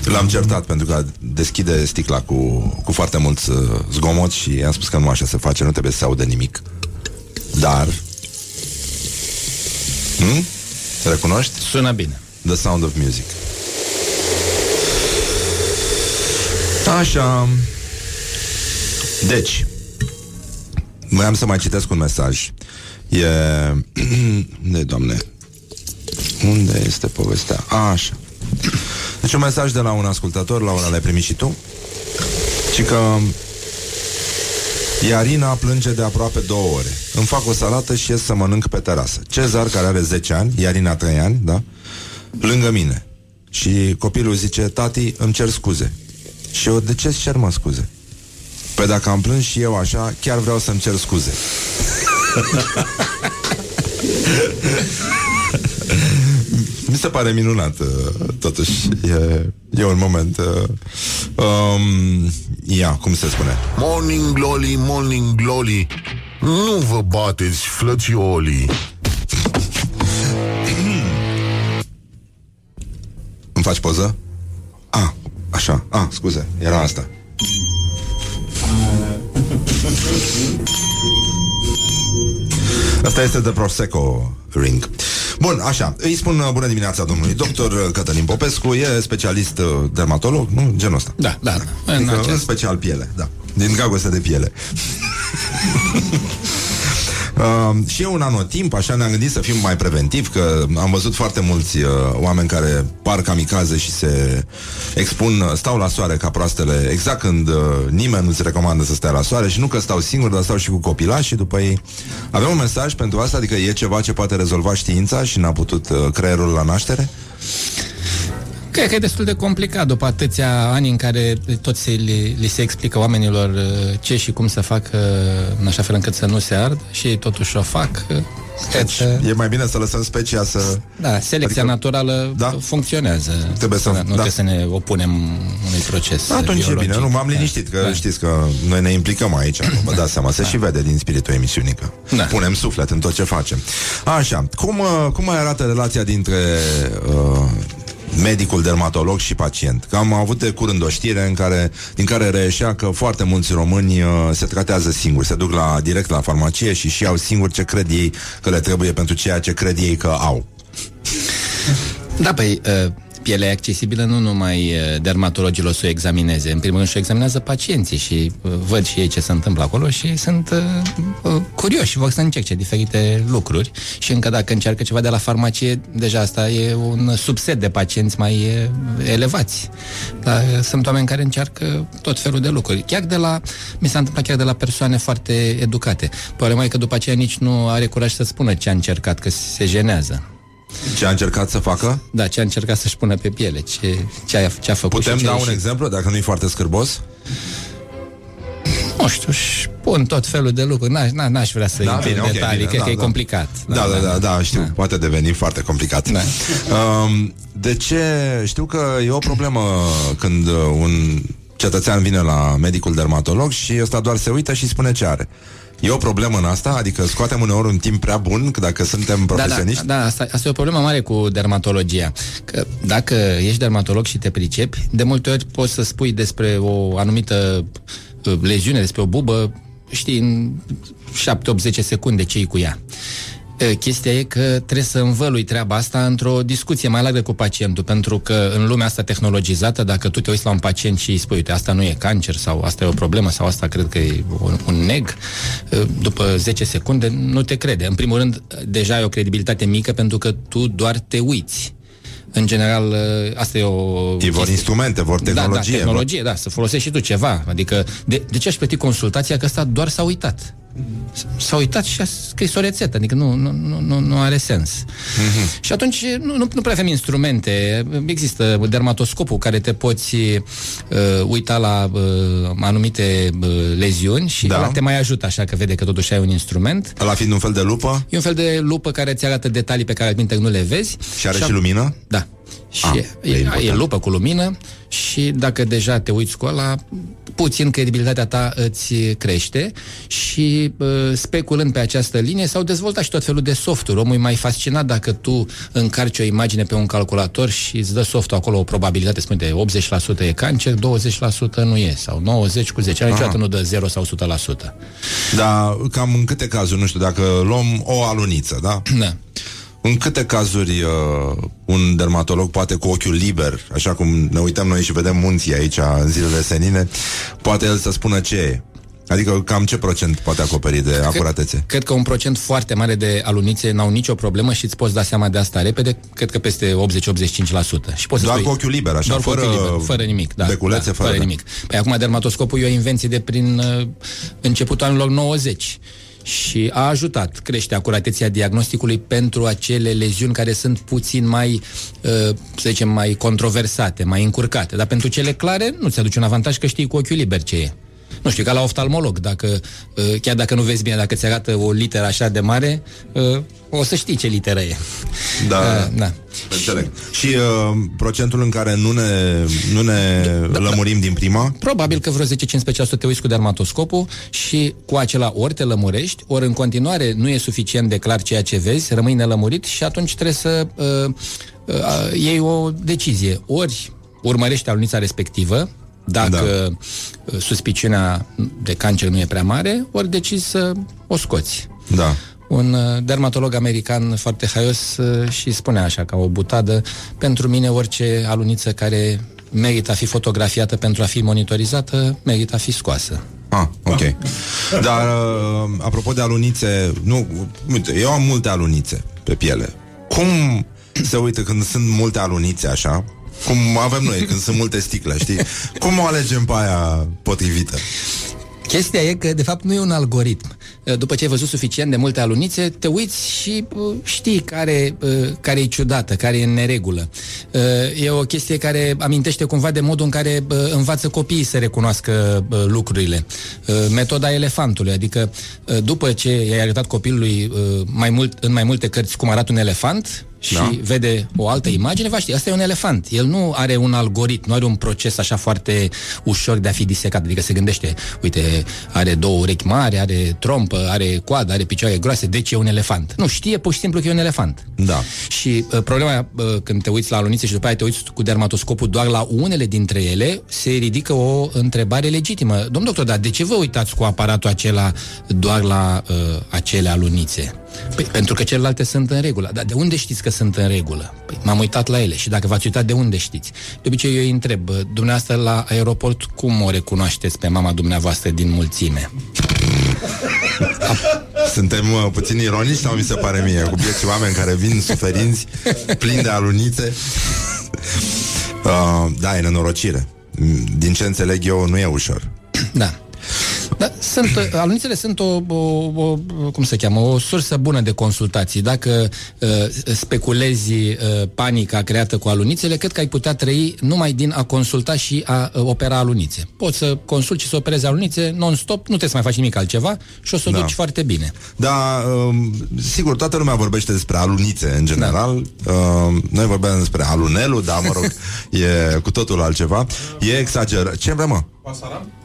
L-am certat pentru că deschide sticla cu, cu foarte mult uh, zgomot și i-am spus că nu așa se face, nu trebuie să se audă nimic. Dar... Hmm? Recunoști? Sună bine. The Sound of Music. Așa. Deci, voiam să mai citesc un mesaj. E... Unde, doamne? Unde este povestea? A, așa. Deci un mesaj de la un ascultător, Laura, l-ai primit și tu? Și că Iarina plânge de aproape două ore. Îmi fac o salată și ies să mănânc pe terasă. Cezar, care are 10 ani, Iarina 3 ani, da? Lângă mine. Și copilul zice, tati, îmi cer scuze. Și eu, de ce-ți cer, mă, scuze? Păi dacă am plâns și eu așa, chiar vreau să-mi cer scuze. Mi se pare minunat, uh, totuși. E, e un moment... Uh, um, ia, cum se spune? Morning Glory, Morning Glory Nu vă bateți, flățiolii Îmi faci poză? A, așa, a, scuze, era asta. Asta este de Prosecco Ring. Bun, așa, îi spun uh, bună dimineața domnului doctor Cătălin Popescu, e specialist uh, dermatolog, nu? Genul ăsta. Da, da, da. În Adică, în acest... special piele, da. Din dragoste de piele. Uh, și e un anotimp, așa ne-am gândit să fim mai preventivi, că am văzut foarte mulți uh, oameni care par kamikaze și se expun, uh, stau la soare ca proastele, exact când uh, nimeni nu-ți recomandă să stai la soare și nu că stau singur, dar stau și cu copilași și după ei. Avem un mesaj pentru asta, adică e ceva ce poate rezolva știința și n-a putut uh, creierul la naștere? Cred că e destul de complicat după atâția ani în care tot se, li, li se explică oamenilor uh, ce și cum să facă în așa fel încât să nu se ard și ei totuși o fac. Cred Deci, că, e mai bine să lăsăm specia să... da, selecția adică- naturală Da. funcționează. Trebuie să- nu da. trebuie să ne opunem unui proces Atunci e biologic. bine, nu m-am liniștit Că Da. știți că noi ne implicăm aici Vă dați seama, se și vede din spiritul emisiunii Că Da. punem suflet în tot ce facem Așa, cum, uh, cum mai arată relația dintre uh, medicul dermatolog și pacient. Că am avut de curând o știre în care, din care reieșea că foarte mulți români uh, se tratează singuri, se duc la, direct la farmacie și și iau singuri ce cred ei că le trebuie pentru ceea ce cred ei că au. Da, păi, uh, pielea e accesibilă nu numai uh, dermatologilor să o examineze. În primul rând și o examinează pacienții și uh, văd și ei ce se întâmplă acolo și sunt uh, uh, curioși, vor să încerce diferite lucruri și încă dacă încearcă ceva de la farmacie, deja asta e un subset de pacienți mai uh, elevați. Dar uh, sunt oameni care încearcă tot felul de lucruri. Chiar de la, mi s-a întâmplat chiar de la persoane foarte educate. Problema e că după aceea nici nu are curaj să spună ce a încercat, că se jenează. Ce a încercat să facă? Da, ce a încercat să-și pună pe piele, ce, ce, a, ce a făcut Putem și ce da a un ieșit. exemplu, dacă nu e foarte scârbos? Nu știu, și pun tot felul de lucruri. N-aș, n- n-aș vrea să Da, intru bine, în ok, detalii, bine, cred da, că e da. complicat. Da, da, da, da, știu, poate deveni foarte complicat. Da. Um, de ce? Știu că e o problemă când uh, un cetățean vine la medicul dermatolog și ăsta doar se uită și spune ce are. E o problemă în asta? Adică scoatem uneori un timp prea bun că dacă suntem Da, da, profesioniști? da asta, asta e o problemă mare cu dermatologia. Că dacă ești dermatolog și te pricepi, de multe ori poți să spui despre o anumită uh, leziune, despre o bubă, știi, în 7-8-10 secunde ce cu ea. Uh, Chestia e că trebuie să învălui treaba asta într-o discuție mai largă cu pacientul, pentru că în lumea asta tehnologizată, dacă tu te uiți la un pacient și îi spui, uite, asta nu e cancer sau asta e o problemă sau asta cred că e un, un neg, uh, după 10 secunde nu te crede. În primul rând, deja ai o credibilitate mică pentru că tu doar te uiți. În general, uh, asta e o... Ei vor chestie- instrumente, vor tehnologie. Da, da, tehnologie, da, să folosești și tu ceva. Adică, de, de ce aș plăti consultația? Că ăsta doar s-a uitat. S-a uitat și a scris o rețetă, adică nu, nu, nu, nu, nu are sens. Mm-hmm. Și atunci nu, nu, nu prea avem instrumente. Există dermatoscopul care te poți uh, uita la uh, anumite uh, leziuni și Da. da. te mai ajută așa că vede că totuși ai un instrument. Ăla fiind un fel de lupă E un fel de lupă care ți arată detalii pe care altminte nu le vezi. și are și, a- lumină? da. Și Ah, e, e e, important. e lupă cu lumină și dacă deja te uiți cu ăla, puțin credibilitatea ta îți crește și uh, speculând pe această linie s-au dezvoltat și tot felul de softuri. Omul e mai fascinat dacă tu încarci o imagine pe un calculator și îți dă softul acolo o probabilitate, spune de 80% e cancer, 20% nu e, sau 90 cu 10, niciodată nu dă 0 sau 100%. Dar cam în câte cazuri, nu știu, dacă luăm o aluniță, da? Da. În câte cazuri uh, un dermatolog poate cu ochiul liber, așa cum ne uităm noi și vedem munții aici în zilele senine, poate el să spună ce e? Adică cam ce procent poate acoperi de acuratețe? Cred că un procent foarte mare de alunițe n-au nicio problemă și îți poți da seama de asta repede, cred că peste 80-85%. Și poți să Doar spui, cu ochiul liber, așa, doar cu fără ochiul liber, fără nimic, da, beculețe, da, fără- fără nimic. Păi acum dermatoscopul e o invenție de prin uh, începutul anilor 90 și a ajutat crește acuratețea diagnosticului pentru acele leziuni care sunt puțin mai, uh, să zicem, mai controversate, mai încurcate. Dar pentru cele clare nu ți aduce un avantaj că știi cu ochiul liber ce e. Nu știu, ca la oftalmolog, dacă, uh, chiar dacă nu vezi bine, dacă ți arată o literă așa de mare, uh, o să știi ce literă e. Da, Uh, da. înțeleg. Și uh, procentul în care nu ne, nu ne lămurim din prima? Probabil că vreo 10-15% te uiți cu dermatoscopul și cu acela ori te lămurești, ori în continuare nu e suficient de clar ceea ce vezi, rămâi nelămurit și atunci trebuie să uh, uh, iei o decizie. Ori urmărești alunița respectivă, dacă da. suspiciunea de cancer nu e prea mare, ori decizi să o scoți. Da. Un uh, dermatolog american foarte haios uh, și spunea așa, ca o butadă, pentru mine orice aluniță care merită a fi fotografiată pentru a fi monitorizată, merită a fi scoasă. Ah, ok. Dar, uh, apropo de alunițe, nu, uite, eu am multe alunițe pe piele. Cum se uită când sunt multe alunițe așa, cum avem noi când sunt multe sticle, știi? Cum o alegem pe aia potrivită? Chestia e că, de fapt, nu e un algoritm. Uh, După ce ai văzut suficient de multe alunițe, te uiți și uh, știi care, uh, care e ciudată, care e în neregulă. Uh, E o chestie care amintește cumva de modul în care uh, învață copiii să recunoască uh, lucrurile. Uh, Metoda elefantului, adică uh, după ce i-ai arătat copilului uh, mai mult, în mai multe cărți cum arată un elefant, și Da. vede o altă imagine, va ști, asta e un elefant. El nu are un algoritm, nu are un proces așa foarte ușor de a fi disecat. Adică se gândește, uite, are două urechi mari, are trompă, are coadă, are picioare groase, deci e un elefant. Nu, știe pur și simplu că e un elefant. Da. Și uh, problema, uh, când te uiți la alunițe și după aia te uiți cu dermatoscopul doar la unele dintre ele, se ridică o întrebare legitimă. Domn doctor, dar de ce vă uitați cu aparatul acela doar la uh, acele alunițe? Păi, pentru că celelalte sunt în regulă. Dar de unde știți că sunt în regulă? Păi, m-am uitat la ele și dacă v-ați uitat, de unde știți? De obicei eu îi întreb, "Bă, dumneavoastră la aeroport, cum o recunoașteți pe mama dumneavoastră din mulțime? Suntem uh, puțin ironici sau mi se pare mie Cu bieți oameni care vin suferinți Plini de alunițe uh, Da, e nenorocire Mm, Din ce înțeleg eu, nu e ușor Da. Da, sunt, alunițele sunt o, o, o, cum se cheamă, o sursă bună de consultații. Dacă uh, speculezi uh, panica creată cu alunițele, cred că ai putea trăi numai din a consulta și a uh, opera alunițe. Poți să consulti și să operezi alunițe non-stop, nu trebuie să mai faci nimic altceva și o să o Da. duci foarte bine. Da, um, sigur, toată lumea vorbește despre alunițe în general da. uh, Noi vorbim despre alunelul, dar mă rog, e cu totul altceva E exagerat Ce vrem, mă? Basarab?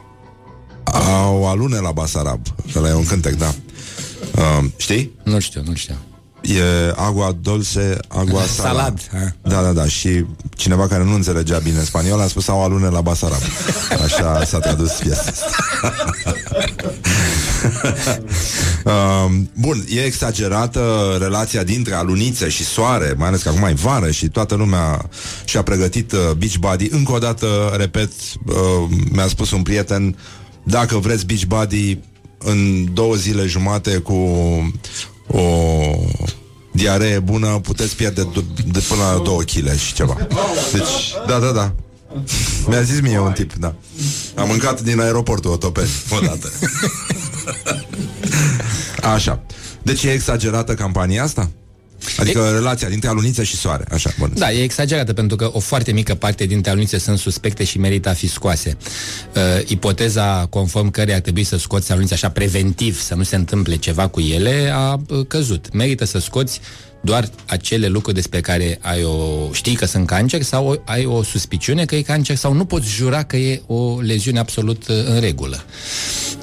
Au alune la Basarab Ăla e un cântec, da uh, Știi? Nu știu, nu știu. E agua dulce, agua salad. Salad, ha. Da, da, da. Și cineva care nu înțelegea bine spaniol a spus au alune la Basarab. Așa s-a tradus piesa asta. um, bun, e exagerată relația dintre alunițe și soare, mai ales că acum e vară și toată lumea și-a pregătit uh, beach body. Încă o dată, repet, uh, mi-a spus un prieten, dacă vreți beach body în două zile jumate cu o diaree bună, puteți pierde d- de până la 2 kg și ceva. Deci, da, da, da. Mi-a zis mie un tip, da. Am mâncat din aeroportul Otopeni, odată. Așa. Deci e exagerată campania asta? Adică e... relația dintre alunițe și soare, așa, bun. Da, e exagerată pentru că o foarte mică parte dintre alunițe sunt suspecte și merită a fi scoase. Uh, ipoteza conform care ar trebui să scoți alunițe așa preventiv, să nu se întâmple ceva cu ele, a uh, căzut. Merită să scoți doar acele lucruri despre care ai o știi că sunt cancer sau o, ai o suspiciune că e cancer sau nu poți jura că e o leziune absolut uh, în regulă.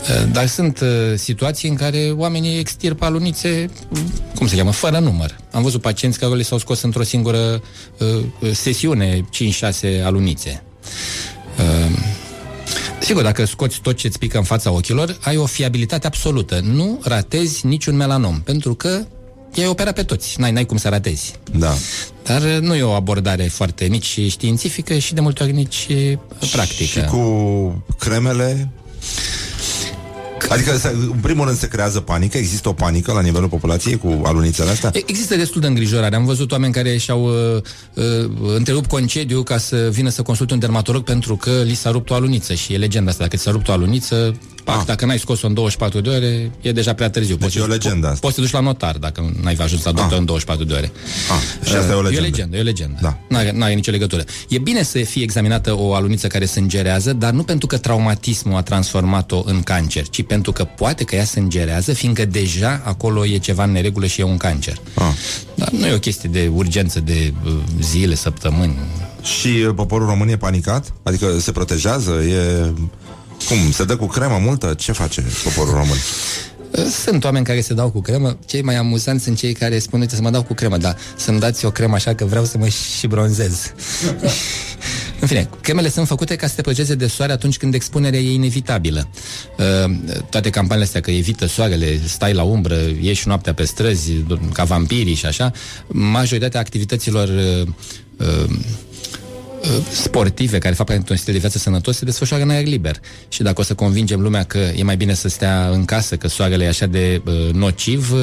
Uh, Dar sunt uh, situații în care oamenii extirpă alunițe, uh, cum se cheamă, fără număr. Am văzut pacienți care le s-au scos într-o singură uh, sesiune 5-6 alunițe. Uh, Sigur, dacă scoți tot ce îți pică în fața ochilor, ai o fiabilitate absolută. Nu ratezi niciun melanom, pentru că i-ai operat pe toți. N-ai, n-ai cum să ratezi. Da. Dar uh, nu e o abordare foarte nici științifică și de multe ori nici uh, practică. Și cu cremele Adică, se- în primul rând, se creează panică, există o panică la nivelul populației cu alunițele astea? E- Există destul de îngrijorare. Am văzut oameni care și-au uh, uh, întrerupt concediu ca să vină să consulte un dermatolog pentru că li s-a rupt o aluniță și e legenda asta. Dacă ți s-a rupt o aluniță, pac, Ah. dacă n-ai scos-o în 24 de ore, e deja prea târziu. Deci e o legendă asta. Poți să te duci la notar dacă n-ai ajuns la doctor Ah. în 24 de ore. Ah, și asta e o Uh, legendă. E o legendă, e o legendă. Da. N-are, n-are nicio legătură. E bine să fie examinată o aluniță care sângerează, dar nu pentru că traumatismul a transformat-o în cancer, ci pentru că poate că ea sângerează, fiindcă deja acolo e ceva în neregulă și e un cancer. Ah. Dar nu e o chestie de urgență de uh, zile, săptămâni. Și uh, poporul român e panicat? Adică se protejează? E... Cum? Se dă cu cremă multă? Ce face poporul român? Uh, Sunt oameni care se dau cu cremă, cei mai amuzanți sunt cei care spun, uite, să mă dau cu cremă, dar să-mi dați o cremă așa că vreau să mă și bronzez. În fine, cremele sunt făcute ca să te protejeze de soare atunci când expunerea e inevitabilă. Uh, toate campaniile astea că evită soarele, stai la umbră, ieși noaptea pe străzi, ca vampirii și așa, majoritatea activităților uh, uh, sportive care fac pentru un stil de viață sănătos se desfășoară în aer liber. Și dacă o să convingem lumea că e mai bine să stea în casă, că soarele e așa de uh, nociv, uh,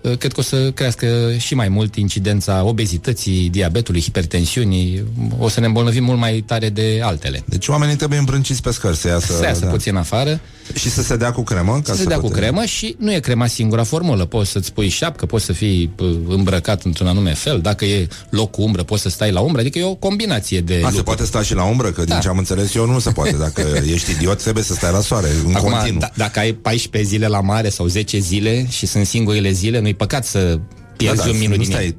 uh, cred că o să crească și mai mult incidența obezității, diabetului, hipertensiunii, o să ne îmbolnăvim mult mai tare de altele. Deci oamenii trebuie îmbrânciți pe scări să iasă, Să iasă da. puțin afară, Și să se dea cu cremă ca să se dea cu putem- cremă și nu e crema singura formulă. Poți să-ți pui șapcă, poți să fii uh, îmbrăcat într-un anume fel, dacă e loc cu umbră, poți să stai la umbră, adică e o combinație de A, se lucruri. poate sta și la umbră, că din Da. ce am înțeles eu nu se poate. Dacă ești idiot, trebuie să stai la soare, în Acum, continuu. da, dacă ai 14 zile la mare sau 10 zile și sunt singurile zile, nu-i păcat să pierzi da, da, un minut nu din ele. stai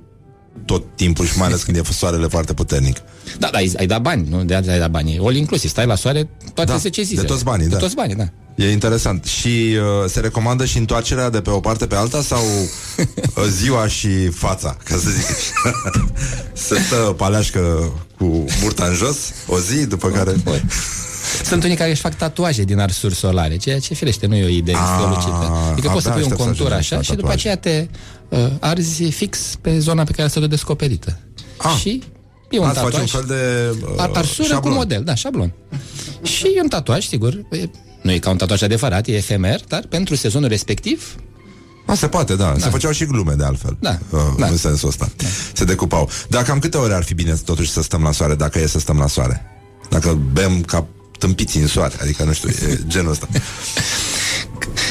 tot timpul și mai ales când e soarele foarte puternic. Da, da, ai, ai dat bani, nu? De aia ai dat bani. All inclusiv, stai la soare toate Da, 10 de zile. toți banii, de da. toți banii, da. E interesant. Și uh, se recomandă și întoarcerea de pe o parte pe alta sau uh, ziua și fața, ca să zic. se stă paleașcă cu burta în jos o zi, după care... Băi. Sunt unii care își fac tatuaje din arsuri solare, ceea ce firește nu e o idee Ah, strălucită. Adică poți să abia pui un aștept să contur ajungem așa la și după tatuaje. aceea te uh, arzi fix pe zona pe care să o descoperită. Ah. Și e un Ați face tatuaj. un fel de uh, Ar- arsură șablon. cu model, da, șablon. Și e un tatuaj, sigur, e, nu e ca un tatuaj adevărat, e efemer, dar pentru sezonul respectiv A, se poate, da. da. Se făceau și glume de altfel. Da. Uh, Da. În sensul ăsta. Da. Se decupau. Dar cam câte ore ar fi bine totuși să stăm la soare, dacă e să stăm la soare? Dacă bem ca tâmpiți în soare, adică nu știu, e genul ăsta.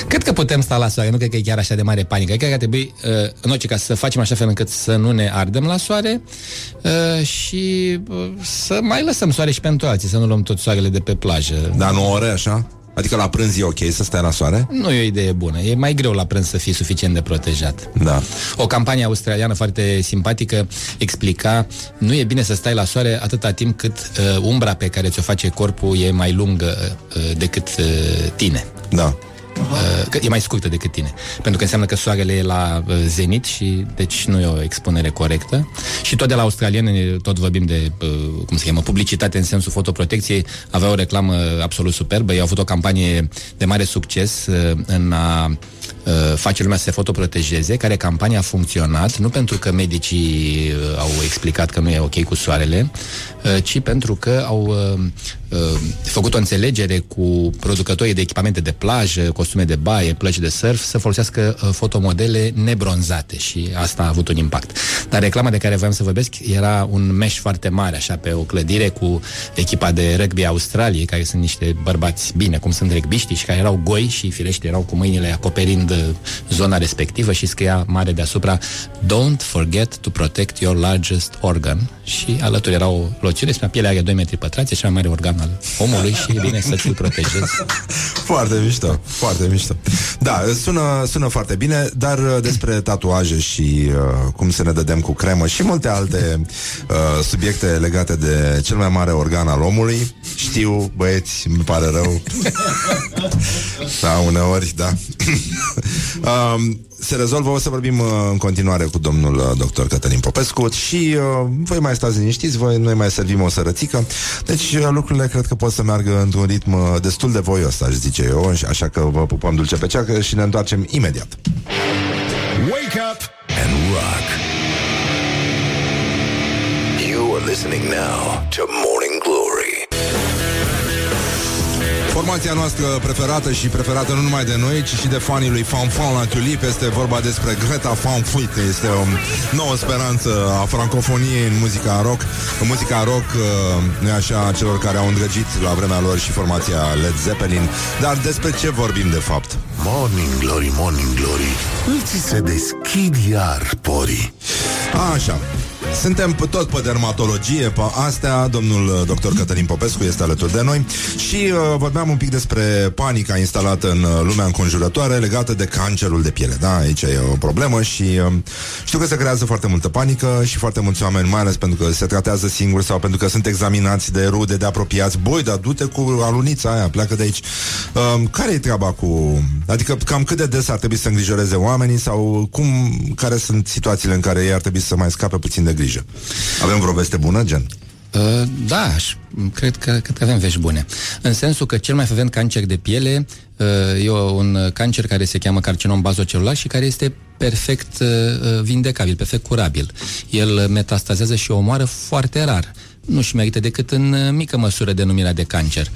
Cred că putem sta la soare, nu cred că e chiar așa de mare panică. Cred că ar trebui, uh, în orice caz, să facem așa fel încât să nu ne ardem la soare uh, și uh, să mai lăsăm soare și pentru alții, să nu luăm tot soarele de pe plajă. Dar nu ore așa? Adică la prânz e ok să stai la soare? Nu e o idee bună. E mai greu la prânz să fii suficient de protejat. Da. O campanie australiană foarte simpatică explica nu e bine să stai la soare atâta timp cât uh, umbra pe care ți-o face corpul e mai lungă uh, decât uh, tine. Da. Uh, că e mai scurtă decât tine. Pentru că înseamnă că soarele e la uh, zenit și deci nu e o expunere corectă. Și tot de la australieni, tot vorbim de, uh, cum se cheamă, publicitate în sensul fotoprotecției, avea o reclamă absolut superbă. Ei au avut o campanie de mare succes uh, în a uh, face lumea să se fotoprotejeze, care campania a funcționat, nu pentru că medicii uh, au explicat că nu e ok cu soarele, uh, ci pentru că au uh, uh, făcut o înțelegere cu producătorii de echipamente de plajă, costume de baie, plăci de surf, să folosească uh, fotomodele nebronzate și asta a avut un impact. Dar reclama de care voiam să vorbesc era un mesh foarte mare, așa, pe o clădire cu echipa de rugby a Australiei, care sunt niște bărbați bine, cum sunt rugbiștii și care erau goi și firește erau cu mâinile acoperind uh, zona respectivă și scria mare deasupra Don't forget to protect your largest organ și alături era o loțiune, spunea pielea are 2 metri pătrați, e cel mai mare organ al omului și e bine să ți-l protejezi. Foarte mișto, foarte mișto. Da, sună, sună foarte bine, dar uh, despre tatuaje și uh, cum să ne dădem cu cremă și multe alte uh, subiecte legate de cel mai mare organ al omului. Știu, băieți, îmi pare rău. da, uneori, da. um, se rezolvă, o să vorbim uh, în continuare cu domnul uh, doctor Cătălin Popescu și uh, voi mai stați liniștiți, voi, noi mai servim o sărățică, deci uh, lucrurile cred că pot să meargă într-un ritm uh, destul de voios, aș zice eu, și așa că vă pupăm dulce pe ceacă și ne întoarcem imediat. Wake up and rock. You are listening now to Morning Formația noastră preferată și preferată nu numai de noi, ci și de fanii lui Fanfan la Tulip este vorba despre Greta Van Fleet. Este o nouă speranță a francofoniei în muzica rock. În muzica rock, uh, nu așa, celor care au îndrăgit la vremea lor și formația Led Zeppelin. Dar despre ce vorbim de fapt? Morning Glory, Morning Glory Îți se deschid iar porii Așa. Suntem pe- tot pe dermatologie, pe astea. Domnul uh, dr. Cătălin Popescu este alături de noi și uh, vorbeam un pic despre panica instalată în uh, lumea înconjurătoare legată de cancerul de piele. Da, aici e o problemă și uh, știu că se creează foarte multă panică și foarte mulți oameni, mai ales pentru că se tratează singuri sau pentru că sunt examinați de rude, de apropiați. Boi, dar du-te cu alunița aia, pleacă de aici. Uh, care e treaba cu... Adică cam cât de des ar trebui să îngrijoreze oamenii sau cum, care sunt situațiile în care ei ar trebui să mai scape puțin de grijă? Avem vreo veste bună, gen? Uh, da, aș- cred că, cred că avem vești bune. În sensul că cel mai frecvent cancer de piele uh, e o- un cancer care se cheamă carcinom bazocelular și care este perfect uh, uh, vindecabil, perfect curabil. El metastazează și omoară foarte rar. Nu-și merită decât în uh, mică măsură denumirea de cancer.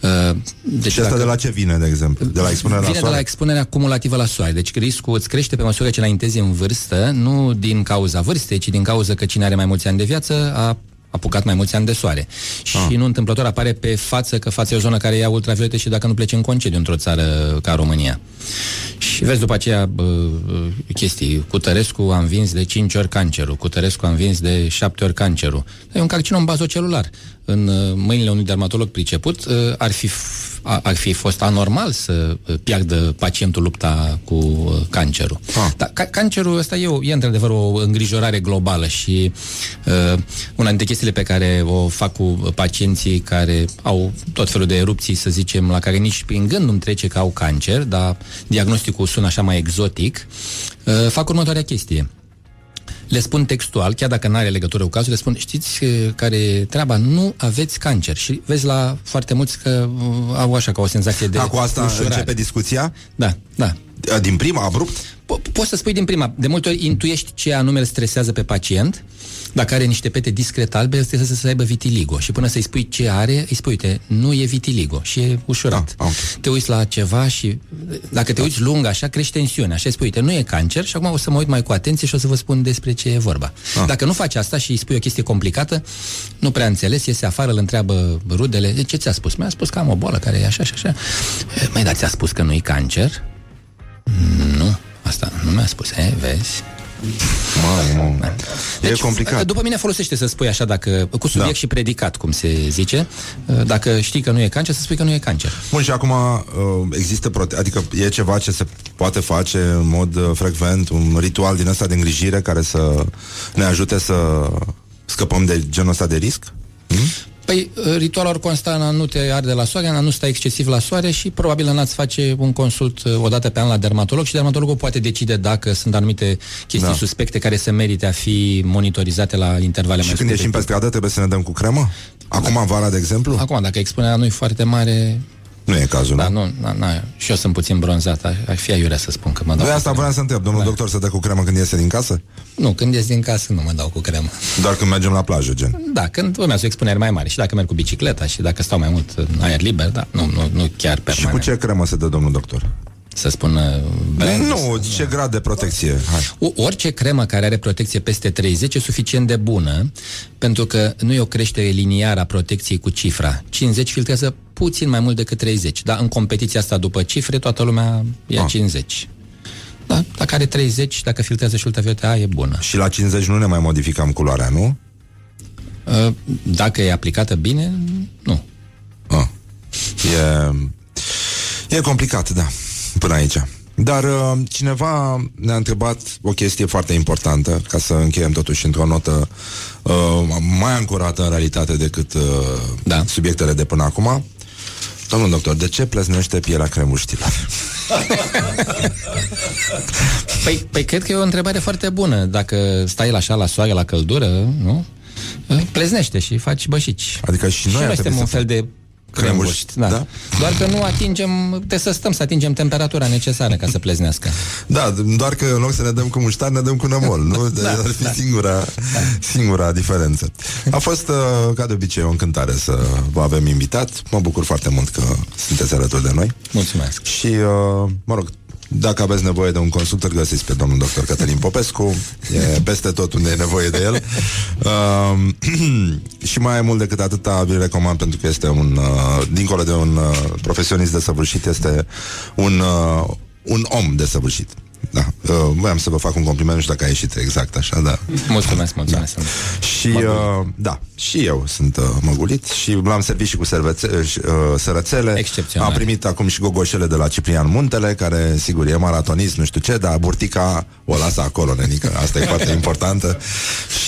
Uh, Deci Și asta de la ce vine, de exemplu? De la expunerea la Vine de soare? la expunerea cumulativă la soare. Deci riscul îți crește pe măsură ce înaintezi în vârstă, nu din cauza vârstei, ci din cauza că cine are mai mulți ani de viață a apucat mai mulți ani de soare. Și Ah. nu întâmplător apare pe față că fața e o zonă care ia ultraviolete și dacă nu pleci în concediu într-o țară ca România. Și vezi după aceea bă, bă, chestii. Cu Tărescu am vins de 5 ori cancerul, cu Tărescu am vins de 7 ori cancerul. E un carcinom bazocelular. În uh, mâinile unui dermatolog priceput uh, ar fi, f- a- ar fi fost anormal să uh, piardă pacientul lupta cu uh, cancerul. Ah. Dar ca- cancerul ăsta e, o, e într-adevăr o îngrijorare globală și uh, una dintre chestiile pe care o fac cu pacienții care au tot felul de erupții, să zicem, la care nici prin gând nu-mi trece că au cancer, dar diagnosticul sună așa mai exotic, uh, fac următoarea chestie. Le spun textual, chiar dacă nu are legătură cu cazul, le spun, știți uh, care e treaba? Nu aveți cancer. Și vezi la foarte mulți că uh, au așa ca o senzație de Da, cu asta ușurare. începe discuția? Da, da. Din prima, abrupt? Po- poți să spui din prima. De multe ori intuiești ce anume îl stresează pe pacient. Dacă are niște pete discret albe, îl stresează să aibă vitiligo. Și până să-i spui ce are, îi spui, uite, nu e vitiligo. Și e ușurat. Ah, ok. Te uiți la ceva și dacă te uiți lung așa, crește tensiunea. Așa îi spui, uite, nu e cancer și acum o să mă uit mai cu atenție și o să vă spun despre ce e vorba. Ah. Dacă nu faci asta și îi spui o chestie complicată, nu prea înțeles, iese afară, îl întreabă rudele, "De ce ți-a spus? Mi-a spus că am o boală care e așa și așa. "E, Mai da, ți-a spus că nu e cancer? Nu, asta nu mi-a spus, e, vezi? Mamă, mamă. E complicat. După mine folosește să spui așa, dacă cu subiect Da. și predicat, cum se zice. Dacă știi că nu e cancer, să spui că nu e cancer. Bun, și acum uh, există, prote- adică e ceva ce se poate face în mod uh, frecvent, un ritual din ăsta de îngrijire care să ne ajute să scăpăm de genul ăsta de risc? Păi, ritualul ar consta în a nu te arde la soare, în a nu sta excesiv la soare și probabil în a-ți face un consult uh, o dată pe an la dermatolog și dermatologul poate decide dacă sunt anumite chestii Da. suspecte care se merite a fi monitorizate la intervale Și mai când scurte. ieșim pe stradă trebuie să ne dăm cu cremă? Acum vara, de exemplu? Acum, dacă expunerea nu e foarte mare, Nu e cazul, da, nu? nu, na, na, și eu sunt puțin bronzat, ar, ar fi aiurea să spun că mă dau De cu asta cremă. vreau să întreb, domnul Da. doctor să dă cu cremă când iese din casă? Nu, când ies din casă nu mă dau cu cremă. Doar când mergem la plajă, gen. Da, când urmează o expunere mai mare și dacă merg cu bicicleta și dacă stau mai mult în aer liber, da, nu, nu, nu chiar Și permanent. cu ce cremă se dă, domnul doctor? Să spun uh, brand? Nu, ce grad de protecție? Hai. O- Orice cremă care are protecție peste 30 e suficient de bună, pentru că nu e o creștere liniară a protecției cu cifra. 50 filtrează puțin mai mult decât 30, dar în competiția asta după cifre toată lumea ia Ah. 50. Da, dacă are 30, dacă filtrează și ultraviolete A, e bună. Și la 50 nu ne mai modificăm culoarea, nu? Uh, Dacă e aplicată bine, nu. Ah. E, e complicat, da, până aici. Dar uh, cineva ne-a întrebat o chestie foarte importantă, ca să încheiem totuși într-o notă uh, mai ancorată în realitate decât uh, Da. subiectele de până acum. Domnul doctor, de ce plăznește pielea cremuștilor? Păi, păi cred că e o întrebare foarte bună. Dacă stai la așa la soare, la căldură, nu? Pleznește și faci bășici. Adică și noi și ar noi trebui suntem un să fel de cremuși, cremuști, da. da? Doar că nu atingem, trebuie să stăm să atingem temperatura necesară ca să pleznească. Da, doar că în loc să ne dăm cu muștar, ne dăm cu nămol, nu? Da, ar fi da. singura, singura diferență. A fost, uh, ca de obicei, o încântare să vă avem invitat. Mă bucur foarte mult că sunteți alături de noi. Mulțumesc. Și, uh, mă rog, dacă aveți nevoie de un consult, îl găsiți pe domnul doctor Cătălin Popescu. E peste tot unde e nevoie de el. Uh, și mai mult decât atâta, vi recomand pentru că este un, uh, dincolo de un uh, profesionist desăvârșit, este un, uh, un om desăvârșit. Da. Uh, voiam să vă fac un compliment, nu știu dacă a ieșit exact așa, da. Mulțumesc, mulțumesc. Da. Și, uh, da, și eu sunt uh, măgulit și l-am servit și cu servețe, uh, sărățele. Excepțional. Am primit acum și gogoșele de la Ciprian Muntele, care, sigur, e maratonist, nu știu ce, dar burtica o lasă acolo, nenică. Asta e foarte importantă.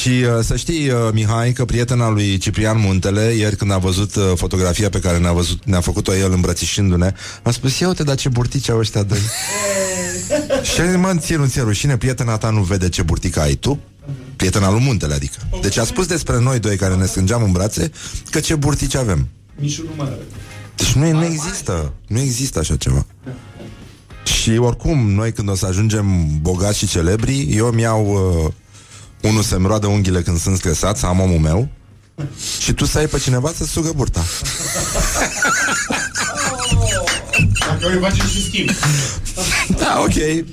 Și uh, să știi, uh, Mihai, că prietena lui Ciprian Muntele, ieri când a văzut uh, fotografia pe care ne-a, văzut, ne-a făcut-o el îmbrățișându-ne, a spus, ia uite, dar ce burtici au ăștia doi. și a zis, mă, ție nu ți rușine, prietena ta nu vede ce burtică ai tu? Prietena lui Muntele, adică. Deci a spus despre noi doi care ne strângeam în brațe că ce burtici avem. Niciun nu mai are. Deci nu, nu există, nu există așa ceva. Și oricum, noi când o să ajungem bogați și celebri, eu mi iau uh, unul să-mi roadă unghiile când sunt stresat, să am omul meu, Și tu să ai pe cineva să sugă burta. Dacă îi facem și schimb. Da, ok.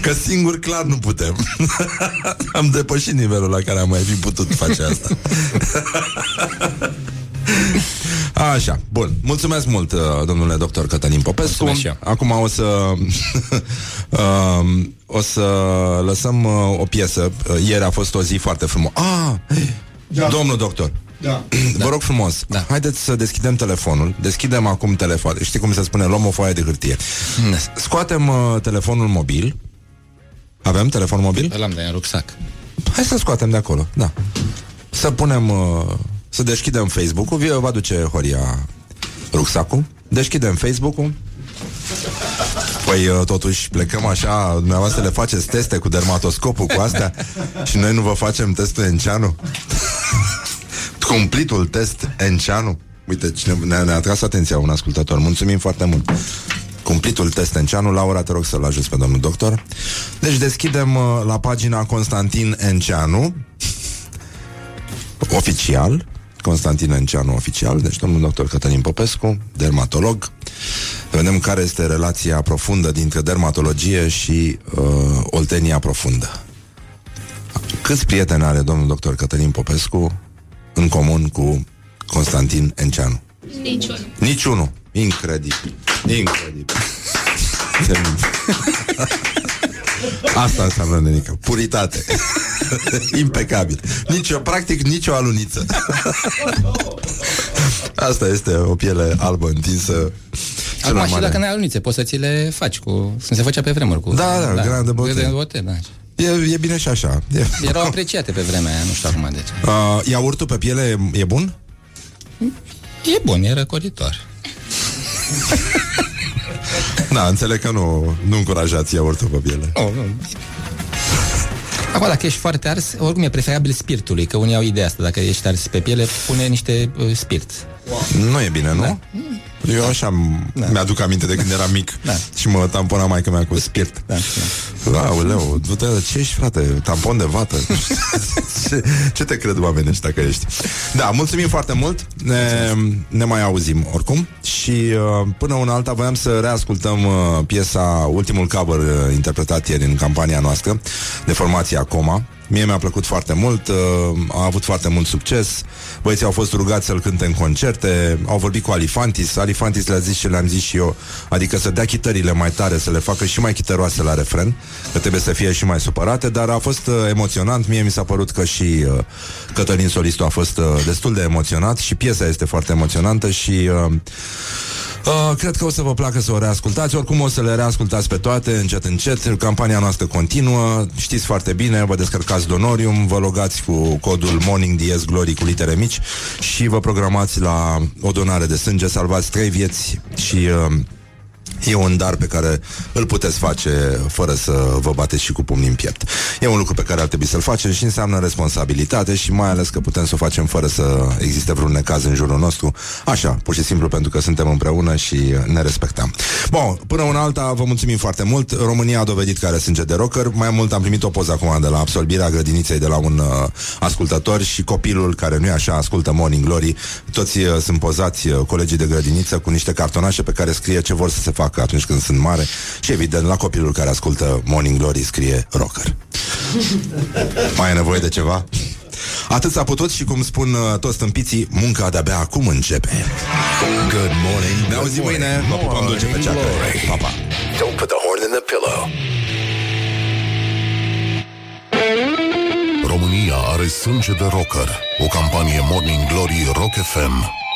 Că singur clar nu putem. am depășit nivelul la care am mai fi putut face asta. Așa, bun. Mulțumesc mult, uh, domnule doctor Cătălin Popescu. Mulțumesc și eu. Acum o să um, o să lăsăm uh, o piesă. Uh, Ieri a fost o zi foarte frumoasă. Ah, Da. domnul doctor. Da. Vă rog frumos, Da. haideți să deschidem telefonul. Deschidem acum telefonul. Știi cum se spune? Luăm o foaie de hârtie. Scoatem uh, telefonul mobil. Avem telefon mobil? Îl am de în rucsac. Hai să scoatem de acolo, da. Să punem, uh, să deschidem Facebook-ul. Vi va duce Horia rucsacul. Deschidem Facebook-ul. Păi, uh, totuși, plecăm așa, dumneavoastră le faceți teste cu dermatoscopul, cu astea și noi nu vă facem testul Enceanu? Cumplitul test Enceanu? Uite, cine ne-a, ne-a atras atenția un ascultător. Mulțumim foarte mult. Cumplitul test Enceanu. Laura, te rog să-l ajuți pe domnul doctor. Deci deschidem uh, la pagina Constantin Enceanu oficial, Constantin Enceanu oficial, deci domnul doctor Cătălin Popescu, dermatolog. Vedem care este relația profundă dintre dermatologie și uh, oltenia profundă. Câți prieteni are domnul doctor Cătălin Popescu în comun cu Constantin Enceanu? Niciun. Niciunul. Incredibil. Incredibil. Asta înseamnă, nenică. Puritate. Impecabil. Nici o, practic, nicio aluniță. Asta este o piele albă întinsă. Cel Acum mai și mare. dacă n-ai alunițe, poți să ți le faci cu... Cum se făcea pe vremuri cu... Da, da, grana de bote. grana de bote, da. E, e bine și așa. E, Erau apreciate pe vremea aia, nu știu acum de ce. uh, iaurtul pe piele e bun? E bun, e răcoritor. Da, înțeleg că nu, nu încurajați iaurtul pe piele. Oh, nu. Acum, dacă ești foarte ars, oricum e preferabil spirtului, că unii au ideea asta, dacă ești ars pe piele, pune niște uh, spirit. Nu e bine, nu? Da. Eu așa da. mi-aduc aminte de când eram mic Da. și mă tampona mai mea cu spirit. Da, da. Aoleu, du-te, ce ești, frate? Tampon de vată? ce, ce te cred oamenii ăștia că ești? Da, mulțumim foarte mult. Ne, ne mai auzim oricum și uh, până una alta voiam să reascultăm uh, piesa, ultimul cover uh, interpretat ieri în campania noastră de formația Coma. Mie mi-a plăcut foarte mult, uh, a avut foarte mult succes. Băieții au fost rugați să-l cânte în concerte, au vorbit cu Alifantis. Alifantis le-a zis și le-am zis și eu, adică să dea chitările mai tare, să le facă și mai chităroase la refren, că trebuie să fie și mai supărate, dar a fost uh, emoționant. Mie mi s-a părut că și uh, Cătălin Solistu a fost uh, destul de emoționat și piesa este foarte emoționantă și uh, Uh, cred că o să vă placă să o reascultați. Oricum o să le reascultați pe toate Încet, încet, campania noastră continuă. Știți foarte bine, vă descărcați Donorium Vă logați cu codul Morning DS Glory Cu litere mici Și vă programați la o donare de sânge. Salvați trei vieți și... Uh, E un dar pe care îl puteți face fără să vă bateți și cu pumnii în piept. E un lucru pe care ar trebui să-l facem și înseamnă responsabilitate și mai ales că putem să o facem fără să existe vreun necaz în jurul nostru. Așa, pur și simplu pentru că suntem împreună și ne respectăm. Bun, până una alta vă mulțumim foarte mult. România a dovedit că are sânge de rocker. Mai mult am primit o poză acum de la absolvirea grădiniței de la un uh, ascultător și copilul care nu e așa ascultă Morning Glory. Toți uh, sunt pozați uh, colegii de grădiniță cu niște cartonașe pe care scrie ce vor să se facă atunci când sunt mare și evident la copilul care ascultă Morning Glory scrie rocker. Mai e nevoie de ceva? Atât s-a putut și cum spun uh, toți tâmpiții, munca de-abia acum începe. Good morning. Ne auzim mâine, mă pupăm dulce pe ceacă. Pa, pa. Don't put the horn in the pillow. România are sânge de rocker. O campanie Morning Glory Rock FM